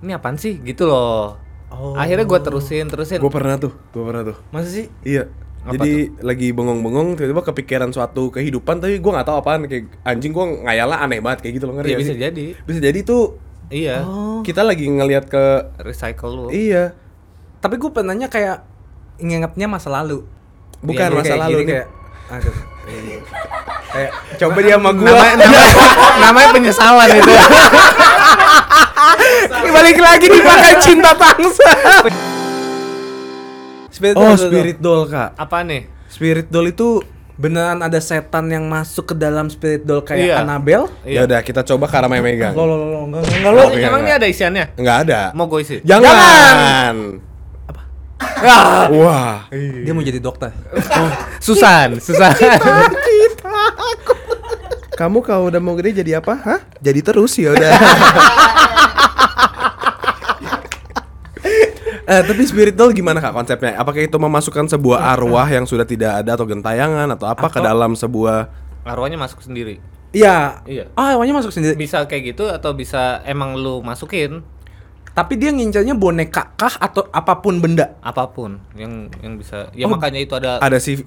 ini apaan sih gitu loh. Oh. Akhirnya gua terusin, terusin. Gue pernah tuh, gue pernah tuh. Masa sih? Iya. Apa Jadi lagi bengong-bengong tiba-tiba kepikiran suatu kehidupan tapi gua nggak tahu apaan kayak anjing gua ngayalnya aneh banget kayak gitu loh ngerti Iya, nggak bisa sih? jadi. Bisa jadi tuh Iya. Oh. kita lagi ngelihat ke Recycle lu. iya Tapi gue pernahnya kayak ngingetnya masa lalu. bukan Iya, masa kayak lalu gini, kayak aduh. kayak coba dia sama gua. Namanya, namanya, namanya penyesalan itu. Balik lagi dipakai cinta bangsa. Spirit Oh, doll, spirit doll, Kak. Apa nih? Spirit doll itu Beneran ada setan yang masuk ke dalam spirit doll kayak Iya. Annabelle? ya Iya. udah kita coba karena megang. Lo lo lo lo enggak enggak lo. Emang enggak. ini ada isiannya? Enggak ada. Mau gue isi? Jangan. Wah. Dia mau jadi dokter. Susan, Susan. Kamu kalau udah mau gede jadi apa? Hah? Jadi terus ya udah. Eh, tapi spirit doll gimana kak konsepnya? Apakah itu memasukkan sebuah arwah yang sudah tidak ada atau gentayangan atau apa ke Atau- dalam sebuah Arwahnya masuk sendiri. Iya. Iya. Ah, awalnya masuk sendiri. Bisa kayak gitu atau bisa emang lu masukin Tapi dia ngincarnya boneka kah atau apa pun benda? apa pun yang yang bisa. Ya Oh, makanya itu ada ada si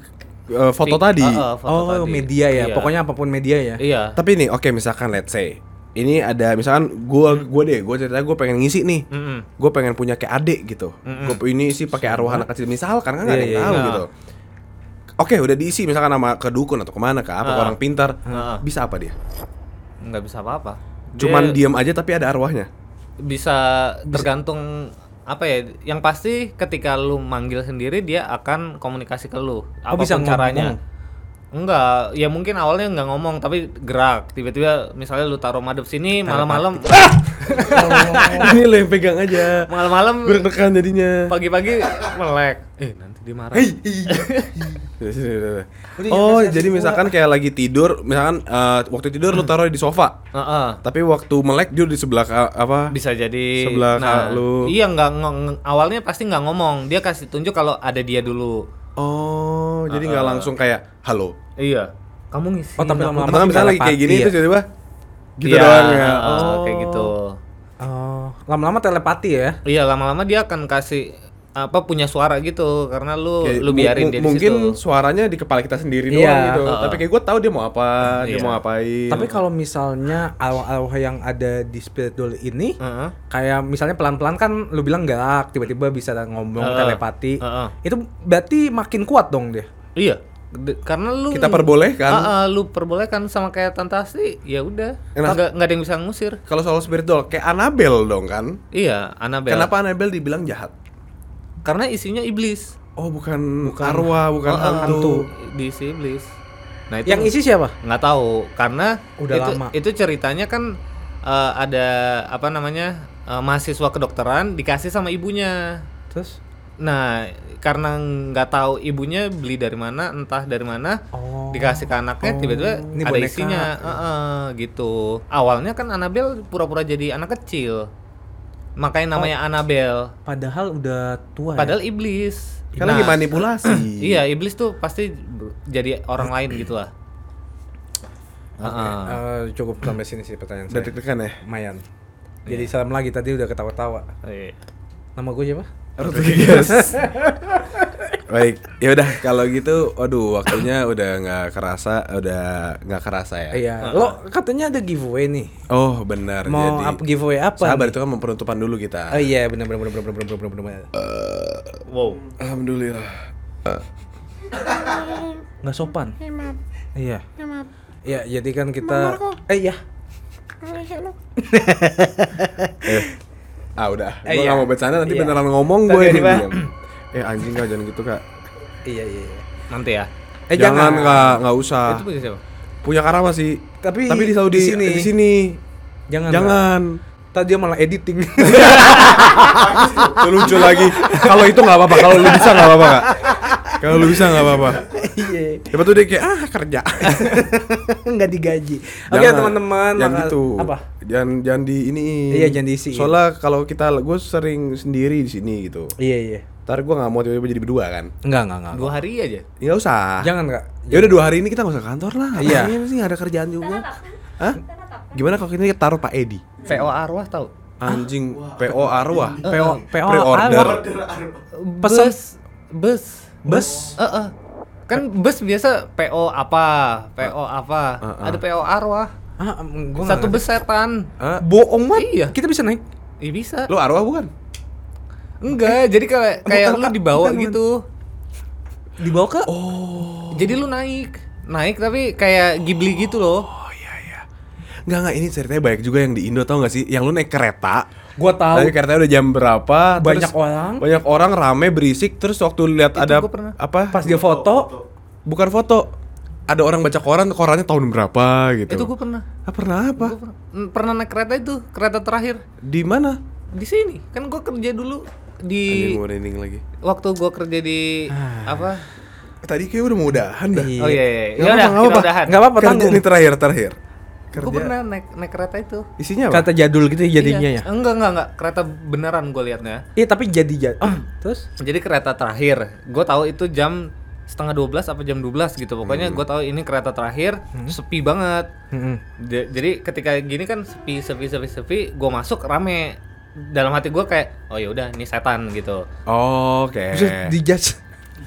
eh, foto Pi- tadi? Ah, foto oh, tadi. media ya. Iya. Pokoknya apa pun media ya. Iya. Tapi nih, oke misalkan let's say ini ada misalkan gua gua deh, gua cerita gua pengen ngisi nih. Mm-mm. Gue pengen punya kayak adik gitu. Gue ini sih pakai arwah anak kecil misalkan kan nggak ada Iya, yang iya, tahu iya. gitu. Oke, udah diisi misalkan nama ke dukun atau ke mana ke apa ke Ah. orang pintar. Ah. Bisa apa dia? nggak bisa apa-apa. Cuman Dia diam aja tapi ada arwahnya. bisa tergantung apa ya? Yang pasti ketika lu manggil sendiri dia akan komunikasi ke lu. Apa pun bisa ngomong? Enggak, ya mungkin awalnya nggak ngomong tapi gerak. Tiba-tiba misalnya lu taruh madep sini malam-malam ini lo yang pegang aja. malam-malam deg-degan jadinya. pagi-pagi melek. Eh, nanti dia marah. Hei, oh, jadi misalkan kayak lagi tidur, misalkan eh, waktu tidur lu taruh di sofa. Heeh. Tapi waktu melek dia di sebelah apa? bisa jadi Sebelah nah, lu. iya nggak awalnya pasti nggak ngomong dia kasih tunjuk kalau ada dia dulu Oh, jadi nggak langsung kayak halo. Iya kamu ngisi Oh, tapi aku." lama-lama misalnya lagi kayak gini ya? itu tiba-tiba gitu Iya, doang ya. heeh, kayak gitu Oh, lama-lama telepati ya. iya lama-lama dia akan kasih apa punya suara gitu karena lu Kayak lu biarin dia di mungkin situ suaranya di kepala kita sendiri Iya, doang gitu. heeh. Tapi kayak gue tahu dia mau apa, dia Iya. mau ngapain. Tapi kalau misalnya arwah-arwah yang ada di spirit doll ini Heeh. kayak misalnya pelan-pelan kan lu bilang gerak, tiba-tiba bisa ngomong Heeh. telepati. Heeh. Itu berarti makin kuat dong dia. iya De- karena lu Kita perbolehkan. Heeh, lu perbolehkan sama kayak tante Asti ya udah Enak. nggak nggak ada yang bisa ngusir kalau soal spirit doll kayak Annabelle dong kan? iya Annabelle Kenapa Annabelle dibilang jahat? karena isinya iblis Oh, bukan, arwah, bukan Oh, hantu. di si iblis. Nah itu Yang isi siapa? nggak tahu karena Udah itu, lama. Itu ceritanya kan eh, ada apa namanya eh, mahasiswa kedokteran dikasih sama ibunya. Terus? Nah karena nggak tahu ibunya beli dari mana, entah dari mana, Oh. dikasih ke anaknya, Oh, tiba-tiba ini ada boneka. isinya, Heeh, gitu. Awalnya kan Annabelle pura-pura jadi anak kecil, makanya namanya Annabelle. Padahal udah tua. Padahal iblis. Kan Nah, lagi manipulasi. Iya, iblis tuh pasti jadi orang lain gitu lah. ya. Eh, cukup sampai sini sih pertanyaan saya. deg-degan ya? Lumayan. Jadi salam lagi tadi udah ketawa-tawa. Iya. Nama gue siapa? Rodriguez. Baik, ya udah kalau gitu, waduh waktunya udah nggak kerasa, udah nggak kerasa ya. Iya, lo katanya ada giveaway nih. Oh benar. Mau jadi, up giveaway apa? Sabar nih? itu kan penutupan dulu kita. Oh iya benar benar benar benar benar benar benar. Uh, wow. Alhamdulillah. Uh. Nggak sopan. Iya. Iya, jadi kan kita. Eh iya. eh ah udah. Eh, Gua iya. nggak mau bercanda nanti Iya. beneran ngomong gue ini. Eh anjing kak jangan gitu kak. Iya iya. iya. Nanti ya. Eh jangan jangan. kak, nggak usah. Itu punya siapa? Punya karama sih. Tapi tapi di Saudi di sini. di sini. Jangan. Jangan. Tadi dia malah editing. Lucu lagi. Kalau itu nggak apa-apa. Kalau lu bisa nggak apa-apa kak. Kalau lu bisa nggak apa-apa. Iya. Siapa tuh dia kayak ah kerja. Nggak digaji. Oke Jangan. teman-teman. Jangan maka- gitu. Apa? Jangan jangan di ini. Iya, jangan diisiin. Soalnya kalau kita gue sering sendiri di sini gitu. Iya iya. Ntar gue nggak mau tiba-tiba jadi berdua kan. Enggak enggak enggak. Dua hari aja. Ya nggak usah. Jangan kak. Ya udah dua hari ini kita nggak usah kantor lah. Iya. Ini sih ada kerjaan juga. Hah? Gimana kalau kita taruh Pak Edi? VO arwah tahu? Anjing PO arwah. PO PO Pre-order. arwah. Pesan bus. Bus. Heeh. Kan bus biasa PO apa? PO apa? Heeh. Ada PO arwah. Ah, gua Satu bus setan. Ngerti. bohong banget. Iya. Kita bisa naik. Ih bisa. Lu arwah bukan? Enggak, jadi kayak kayak Bukan, lu Kak. dibawa Bukan, gitu. Dibawa ke? Oh. Jadi lu naik. Naik tapi kayak Ghibli gitu loh. Enggak enggak ini ceritanya banyak juga yang di Indo tau gak sih? Yang lu naik kereta. Gua tahu. Tapi keretanya udah jam berapa? Banyak terus orang. Banyak orang rame berisik terus waktu lihat ada gua apa? Pas dia foto, Bukan foto. Ada orang baca koran, korannya tahun berapa gitu. Itu gue pernah. Ah, pernah apa? Gua pernah. Mm, pernah naik kereta itu, kereta terakhir Di mana? di sini. Kan gue kerja dulu di Anjing lagi. waktu gua kerja di apa? Tadi kayak udah mau udahan dah. Oh iya, iya. Nggak Ya udah, apa-apa, apa-apa. udahan. Nggak apa-apa Kerja tanggung. ini terakhir terakhir. Gue pernah naik naik kereta itu. Isinya apa? Kata jadul gitu jadinya Iya. ya. Enggak, enggak, enggak. Kereta beneran gue liatnya. Iya tapi jadi jadi. Oh, terus? Jadi kereta terakhir. Gue tahu itu jam setengah 12 apa jam 12 gitu. Pokoknya gue tahu ini kereta terakhir, sepi banget. Ja- Jadi ketika gini kan sepi sepi sepi sepi, gue masuk rame. Dalam hati gue kayak, oh ya udah ini setan gitu. Oke. Terus dijudge.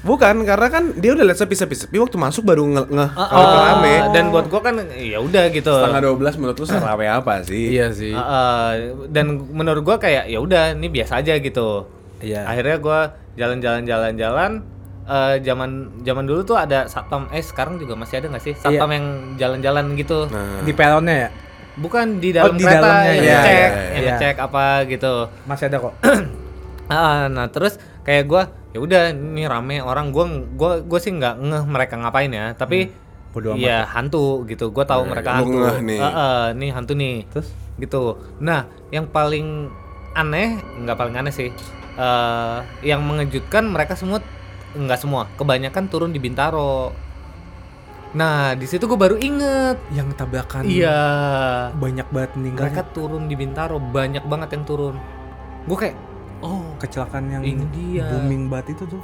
Bukan, karena kan dia udah lihat sepi-sepi-sepi waktu masuk baru nge, nge Ah, kalau itu rame. Dan buat gue kan ya udah gitu. Setengah 12 menurut lu serame apa sih? Iya sih. Ah, ah, dan menurut gue kayak ya udah ini biasa aja gitu. Iya. Akhirnya gue jalan-jalan jalan-jalan. eh, zaman zaman dulu tuh ada satpam. Eh sekarang juga masih ada nggak sih satpam yang jalan-jalan gitu? Nah, Di peronnya ya? Bukan di dalam di kereta dalamnya, yang iya, ngecek, iya, yang iya. ngecek apa gitu. Masih ada kok. Ah, nah terus kayak gua ya udah ini rame orang gua gua gua sih nggak ngeh mereka ngapain ya, tapi bodo amat ya hantu gitu. Gua tahu Hmm. Nah, mereka lu hantu. nih. Ah, ah, nih hantu nih. Terus? Gitu. Nah, yang paling aneh nggak paling aneh sih. eh yang mengejutkan mereka semua nggak semua, kebanyakan turun di Bintaro. Nah, di situ gue baru inget. Yang tabrakan. Iya. Banyak banget meninggal. Mereka turun di Bintaro, banyak banget yang turun. Gue kayak, kecelakaan yang Ini dia. booming banget itu tuh.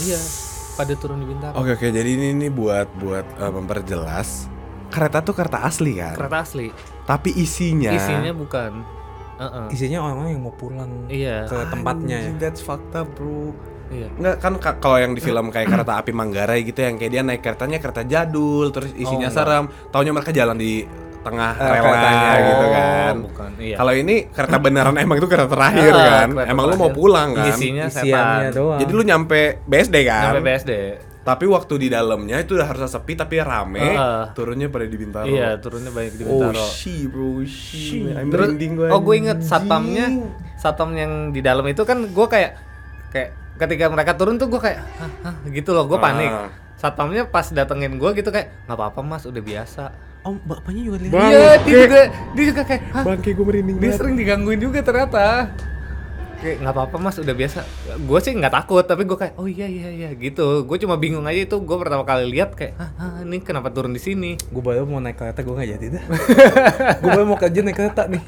iya, pada turun di Bintaro. Oke oke, jadi ini ini buat buat eh, memperjelas kereta tuh kereta asli kan. Kereta asli, Tapi isinya isinya bukan. Heeh. Isinya orang-orang yang mau pulang Iya. ke tempatnya ya. That's fucked up, bro. Iya. Enggak kan ka- kalau yang di film kayak kereta api Manggarai gitu yang kayak dia naik keretanya kereta jadul terus isinya Oh, serem. Taunya mereka jalan di tengah Eh, relanya keretanya. gitu Oh, kan. bukan. Iya. Kalau ini kereta beneran emang itu kereta terakhir Ah, kan. kereta Emang lu mau terakhir. pulang kan. Isinya setan. doang. Jadi lu nyampe BSD kan. Sampai BSD. Tapi waktu di dalamnya itu udah harus sepi tapi rame. Heeh. Turunnya pada di Bintaro. Iya, turunnya banyak di Oh Bintaro. she bro, she. I'm Terus, gua, oh gue inget satpamnya, satpam yang di dalam itu kan gue kayak kayak ketika mereka turun tuh gue kayak hah, hah, gitu loh, gue panik. Ah. Satpamnya pas datengin gue gitu kayak nggak apa-apa mas, udah biasa. Oh, bapaknya juga lihat. Iya, dia juga dia juga kayak hah, Bangke gue merinding dia banget. sering digangguin juga ternyata. Kayak nggak apa-apa mas, udah biasa. Gue sih nggak takut, tapi gue kayak oh iya iya iya gitu. Gue cuma bingung aja itu. Gue pertama kali lihat kayak hah, hah, ini kenapa turun di sini? Gue baru mau naik kereta, gue gak jadi dah. gue baru mau kerja naik kereta nih.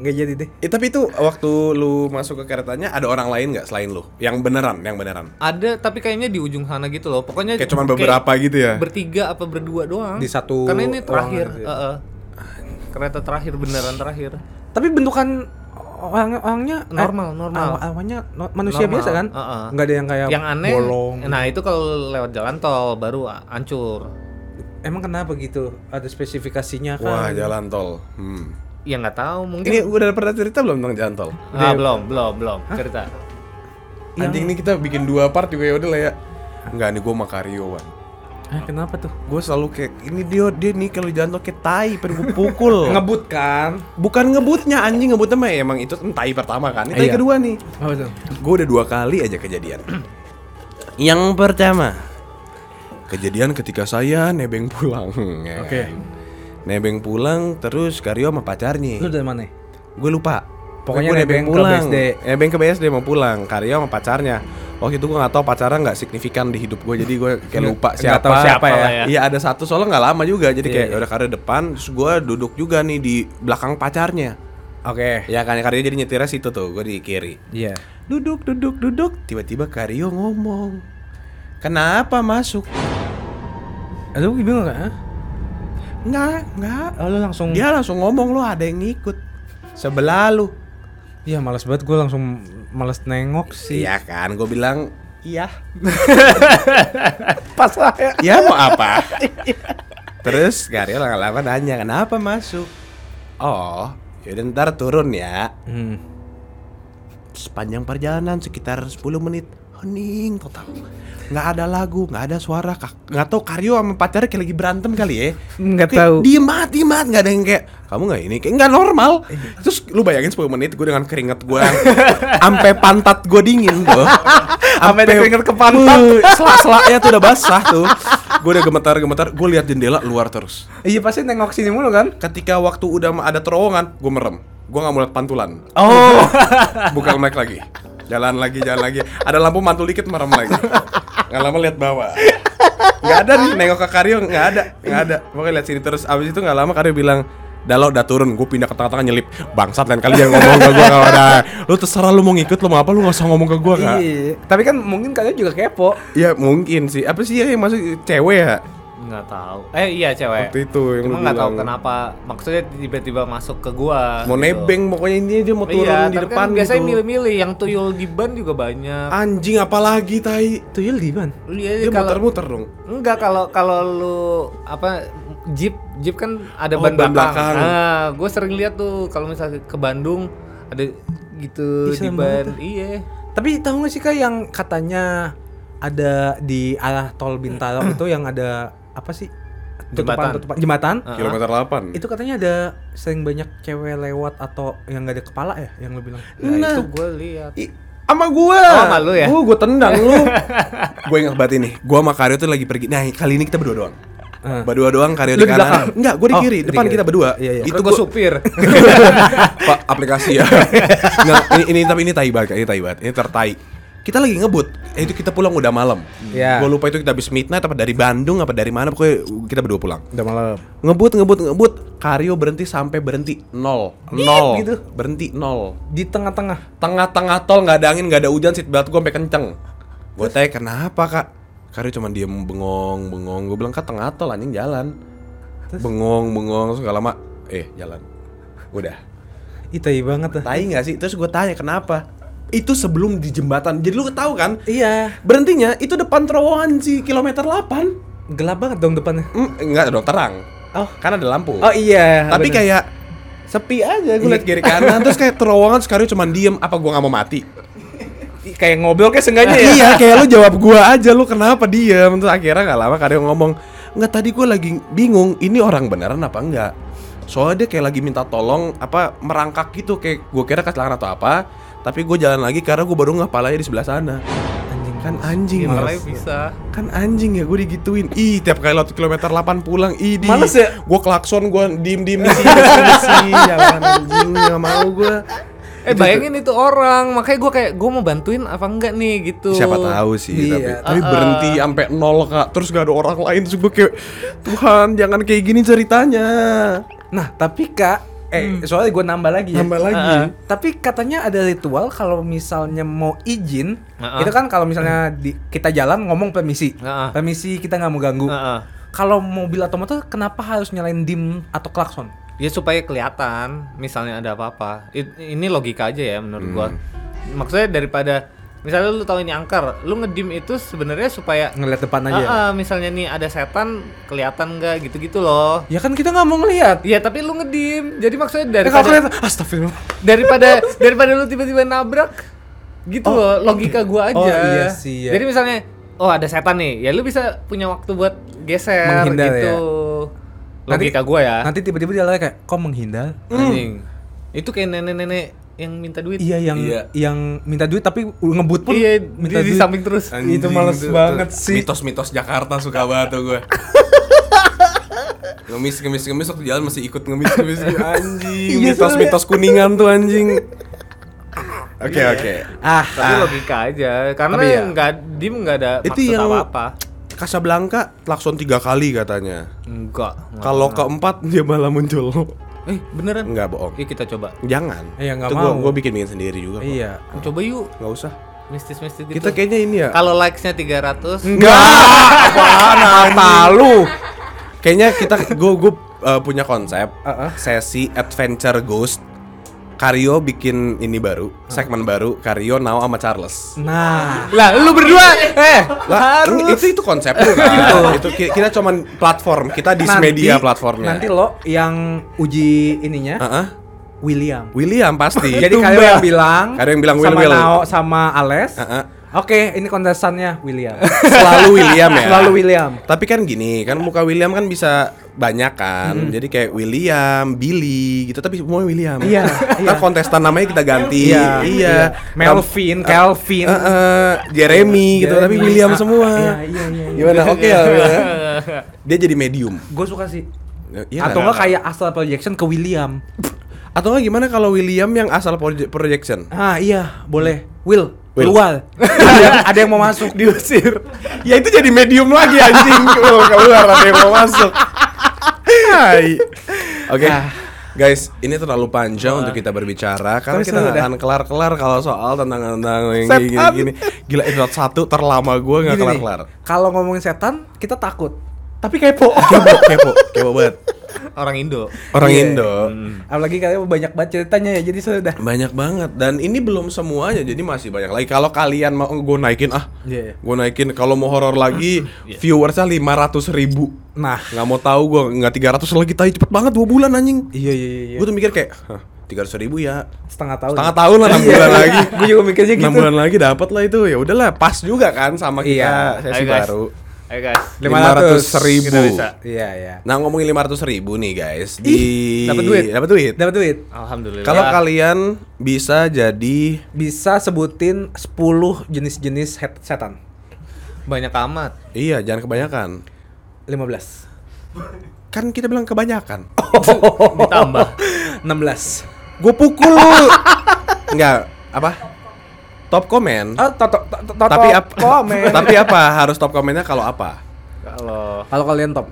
Gak jadi deh. Eh, tapi itu waktu lu masuk ke keretanya ada orang lain nggak selain lu? Yang beneran, yang beneran. Ada, tapi kayaknya di ujung sana gitu loh. Pokoknya Kayak cuman beberapa gitu ya? Bertiga apa berdua doang. Di satu Karena ini terakhir. ya? Heeh. Kereta terakhir beneran terakhir. Tapi bentukan orang orangnya eh, Normal, normal. aw- awalnya no- manusia Normal, biasa kan? heeh. Nggak ada yang kayak yang aneh bolong. nah itu kalau lewat jalan tol baru hancur Emang kenapa gitu? Ada spesifikasinya kan? Wah, jalan tol. Hmm. Ya nggak tahu mungkin Ini udah pernah cerita belum tentang jalan tol? ah, belum belum belum cerita Anjing nih kita bikin dua part juga ya udah lah ya. Enggak nih gue sama karyawan. Eh, kenapa tuh? Gue selalu kayak ini dia dia nih kalau jalan tol kayak tai pengen gue pukul. Ngebut kan? Bukan ngebutnya anjing ngebutnya mah emang itu kan tai pertama kan. Ini tai Iya. kedua nih. Tuh? Gue udah dua kali aja kejadian. Yang pertama, kejadian ketika saya nebeng pulang. ya Oke. kan. Nebeng pulang terus Karyo sama pacarnya. Lu dari mana? Gue lupa. Pokoknya Gua nebeng ke BSD. Nebeng ke BSD mau pulang. Karyo sama pacarnya. Waktu itu gue nggak tahu pacarnya nggak signifikan di hidup gue jadi gue kayak lupa siapa tahu siapa ya. ya. Iya ada satu soalnya nggak lama juga jadi Iya, kayak iya. udah Karyo depan terus gue duduk juga nih di belakang pacarnya. Oke. Ya kan Karyo jadi nyetirnya situ tuh gue di kiri. Iya. Duduk duduk duduk tiba-tiba Karyo ngomong. Kenapa masuk? Lu bingung gak? Enggak, enggak. Oh, lu langsung Dia langsung ngomong lo ada yang ngikut sebelah lu. Iya, males banget gue langsung males nengok sih. Iya kan, gue bilang iya. Pas saya. Ya mau apa? Terus Karyo lama-lama nanya kenapa masuk? Oh, yaudah ntar turun ya. Hmm. Sepanjang perjalanan sekitar 10 menit hening total. Nggak ada lagu, nggak ada suara. Kak- Nggak tahu Karyo sama pacarnya kayak lagi berantem kali ya. Nggak Kayak tahu. Diem banget, diem banget. Nggak ada yang kayak kamu nggak ini, kayak nggak normal. Terus lu bayangin 10 menit gue dengan keringet gue, sampai pantat gue dingin tuh. Sampai ada keringet ke pantat. Sela-selanya tuh udah basah tuh. Gue udah gemetar-gemetar. Gue lihat jendela luar terus. Iya pasti nengok sini mulu kan? Ketika waktu udah ada terowongan, gue merem. Gue nggak mau lihat pantulan. Oh. Buka mic lagi. Jalan lagi, jalan lagi. Ada lampu mantul dikit merem lagi. Nggak lama lihat bawah. Nggak ada nih, nengok ke Karyo nggak ada, nggak ada. Pokoknya lihat sini terus. Abis itu nggak lama Karyo bilang, Dalo udah turun, gue pindah ke tengah-tengah nyelip Bangsat lain kali jangan ngomong ke gue kalau ada Lu terserah lu mau ngikut, lu mau apa, lu gak usah ngomong ke gue kak Iya. Tapi kan mungkin kalian juga kepo. Ya mungkin sih, apa sih ya yang masuk cewek ya? Nggak tahu eh iya cewek Waktu itu yang cuma lu nggak tahu kenapa maksudnya tiba-tiba masuk ke gua Mau gitu. nebeng pokoknya intinya dia mau turun iya, di tapi depan kan biasanya gitu milih-milih yang tuyul di ban juga banyak Anjing apalagi tai Tuyul di mana? Iya, Dia muter-muter dong Enggak kalau kalau lu apa jeep jeep kan ada Oh, ban ban belakang. belakang. Nah, gue sering lihat tuh kalau misalnya ke Bandung ada gitu Ih, di ban. Iya. Tapi tahu nggak sih kak yang katanya ada di arah tol Bintaro itu yang ada apa sih? Jembatan. tutupan jembatan. Ah. Kilometer 8 Itu katanya ada sering banyak cewek lewat atau yang nggak ada kepala ya yang lu bilang. Nah, Nah. itu gue lihat. I- sama gua. Oh, sama lu ya? Gua, gua tendang lu. gua ingat banget ini. Gua sama Karyo tuh lagi pergi. Nah, kali ini kita berdua doang. Ah. Berdua doang, Karyo di di kanan. Enggak, gua di Oh, kiri. di Depan kiri. kita berdua. Iya, iya. Itu Itu gue gua supir. Pak aplikasi ya. Nggak, ini, ini tapi ini tai banget, ini tai banget. Ini tertai. Kita lagi ngebut. Eh, itu kita pulang udah malam. Iya. Gua lupa itu kita habis midnight apa dari Bandung apa dari mana pokoknya kita berdua pulang. Udah malam. Ngebut, ngebut, ngebut. Karyo berhenti sampai berhenti nol, nol, gitu. berhenti nol. Di tengah-tengah. Tengah-tengah tol nggak ada angin, nggak ada hujan, seatbelt gue sampai kenceng. Gue tanya kenapa kak? Karyo cuma diem bengong, bengong. Gue bilang kak tengah tol anjing jalan. Bengong, bengong, terus lama, eh jalan. Udah. Ih tai banget ah. Tai nggak sih? Terus gue tanya kenapa? Itu sebelum di jembatan. Jadi lu tahu kan? Iya. Berhentinya itu depan terowongan si kilometer 8 Gelap banget dong depannya. Hmm, enggak dong terang. Oh. Kan ada lampu. Oh iya. Tapi bener. kayak sepi aja gue liat kiri kanan terus kayak terowongan sekarang cuma diem apa gua nggak mau mati kayak ngobrol kayak seenggaknya ya. iya kayak lu jawab gua aja lu kenapa diem terus akhirnya nggak lama Karyo ngomong nggak tadi gua lagi bingung ini orang beneran apa enggak soalnya dia kayak lagi minta tolong apa merangkak gitu kayak gua kira kecelakaan atau apa tapi gue jalan lagi karena gue baru ngapalanya di sebelah sana Anjing kan anjing Mas. bisa? kan anjing ya gue digituin ih tiap kali lewat kilometer 8 pulang ih di Males ya? gue klakson gue diem diem di sini di sini jangan anjing nggak mau gue Eh bayangin itu orang, makanya gue kayak gue mau bantuin apa enggak nih gitu. siapa tahu sih Iya. tapi tapi berhenti sampai nol kak terus gak ada orang lain terus gue kayak Tuhan jangan kayak gini ceritanya Nah, tapi Kak, eh soalnya gue nambah lagi ya. Hmm. nambah lagi Heeh. Tapi katanya ada ritual kalau misalnya mau izin, Heeh. itu kan kalau misalnya di, kita jalan ngomong permisi, Heeh. permisi kita nggak mau ganggu. Heeh. Kalau mobil atau motor, kenapa harus nyalain dim atau klakson? Ya supaya kelihatan, misalnya ada apa-apa. It- ini logika aja ya menurut gua. Maksudnya daripada misalnya lu tahu ini angker, lu ngedim itu sebenarnya supaya Ngeliat depan aja. ya? Ah, ah, misalnya nih ada setan kelihatan nggak gitu-gitu loh. Ya kan kita nggak mau ngelihat. Iya tapi lu ngedim. Jadi maksudnya Ya, daripada kelihatan, astagfirullah. daripada daripada lu tiba-tiba nabrak gitu Oh, loh logika gua aja. Oh, iya sih, ya. Jadi misalnya oh ada setan nih, ya lu bisa punya waktu buat geser Menghindar gitu. ya. Logika gua ya. Nanti tiba-tiba dia lari kayak, kok menghindar? Anjing. Itu kayak nenek-nenek yang minta duit. Iya yang Iya. yang minta duit tapi ngebut pun Iya, minta di, di duit. samping terus. Itu males banget sih. mitos-mitos Jakarta suka banget tuh gue ngemis ngemis ngemis waktu jalan masih ikut ngemis ngemis anjing Iya, mitos-mitos kuningan tuh anjing oke oke Ah, Tapi logika aja, karena Tapi ya. nggak dim nggak ada Itu maksud yang- apa-apa. Casablanca klakson tiga kali katanya Enggak. kalau keempat dia malah muncul eh beneran? Enggak bohong Yuk kita coba. jangan Iya, nggak Itu mau. gue bikin bikin sendiri juga kok. iya. Coba yuk. nggak usah Mistis-mistis gitu. kita kayaknya ini ya Kalau likes-nya 300 enggak apaan Apa lu? kayaknya kita gue gue punya konsep Heeh. sesi adventure ghost Karyo bikin ini baru, segmen baru Karyo Now sama Charles. Nah, Lah, lu berdua eh Lah, itu itu konsepnya kan. itu ki- kita cuman platform, kita di media platformnya. Nanti lo yang uji ininya Heeh. William. William pasti. Jadi kalian yang bilang, Kalian yang bilang Will, sama Will. Nao sama Ales. Heeh. Oke, ini kontestannya William. Selalu William ya. Selalu William. Tapi kan gini, kan muka William kan bisa banyak kan. Hmm. Jadi kayak William, Billy gitu tapi semua William. Iya, iya. kontestan namanya kita ganti. Iya, iya. Melvin, Calvin. Eh, eh, Jeremy gitu, tapi. William Ah, semua. Iya, iya, iya. iya. Gimana? Oke ya. ya? Dia jadi medium. Gue suka sih. Iya Atau nggak? enggak kayak astral projection ke William. Atau nggak gimana kalau William yang asal proje- projection? Ah, iya, boleh. Will. Keluar. ada, yang, ada yang mau masuk. diusir. Ya itu jadi medium lagi anjing. Keluar ada yang mau masuk. Oke. Guys, ini terlalu panjang untuk kita berbicara karena Tapi kita akan kelar-kelar kalau soal tentang tentang yang gini-gini. Gila episode satu terlama gue nggak kelar-kelar. Kalau ngomongin setan, kita takut. Tapi kepo. Kepo, kepo, kepo banget. Orang Indo. Orang Iya. Indo. Apalagi kalian banyak banget ceritanya ya, jadi sudah. Banyak banget dan ini belum semuanya jadi masih banyak lagi. Kalau kalian mau gue naikin ah, Iya. gue naikin kalau mau horor lagi viewersnya 500 ribu. Nah, Nggak mau tahu gue nggak 300 lagi tai cepet banget dua bulan anjing. iya iya iya. Gue tuh mikir kayak Hah, 300 ribu ya setengah tahun. setengah tahun lah enam Iya. bulan lagi. Gue juga mikirnya gitu. Enam bulan lagi dapat lah itu ya udahlah pas juga kan sama kita Iya. sesi Ayo, guys. baru. Ayo guys. 500 ribu. Iya iya. Nah ngomongin 500 ribu nih guys di dapat duit. dapat duit. Dapat duit. Alhamdulillah. Kalau kalian bisa jadi Bisa sebutin 10 jenis-jenis setan. banyak amat. iya jangan kebanyakan. 15. Kan kita bilang kebanyakan. Ditambah. 16. Gue pukul. Enggak, apa? Top komen. Oh, to- to- to- to- tapi top apa? komen. tapi apa? Harus top komennya kalau apa? Kalau Kalau kalian top.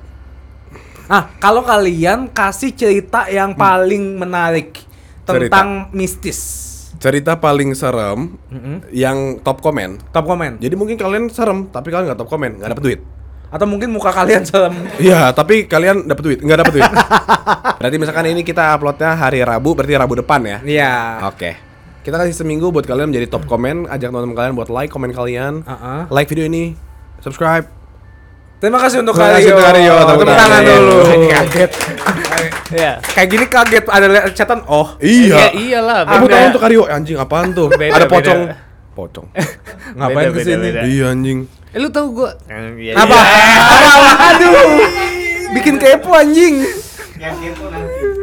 Ah, kalau kalian kasih cerita yang paling menarik tentang mistis. Cerita paling serem Mm-mm. yang top komen. Top komen. Jadi mungkin kalian serem, tapi kalian nggak top komen, nggak dapet duit. Atau mungkin muka kalian serem. Iya, tapi kalian dapet duit, nggak dapet duit. berarti misalkan ini kita uploadnya hari Rabu, berarti Rabu depan ya? Iya. Oke. Kita kasih seminggu buat kalian menjadi top komen, ajak teman-teman kalian buat like komen kalian, Uh-uh. like video ini, subscribe. Terima kasih untuk Terima kasih untuk Aryo. Tepuk tangan. tangan dulu. Kaget. Iya. Kayak gini kaget ada lihat setan. Oh, Iya. Iya, iyalah. Tepuk beda. tangan untuk Aryo. Anjing apaan tuh? Beda, Ada beda. pocong. Pocong. ngapain ke sini? beda. iya anjing. Eh lu tahu gua? Iya, Apa? iya. Apa? Aduh. Bikin kepo anjing. Yang itu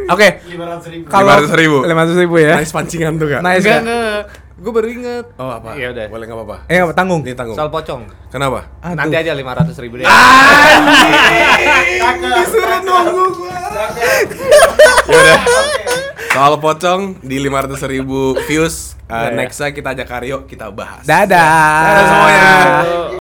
Oke. 500 ribu. Kalau 500 ribu. 500 ribu ya. Nice pancingan tuh kak. Nice. Enggak, Kak. enggak. Gua baru inget. Oh apa? Iya udah. Boleh nggak apa-apa. Eh, apa, tanggung. Ini tanggung. Soal pocong. Kenapa? Aduh. Nanti aja 500 ribu deh. Disuruh nunggu gua. Yaudah. Soal pocong di 500 ribu views. uh, Iya, iya. Nextnya kita ajak Aryo kita bahas. Dadah. Dadah semuanya.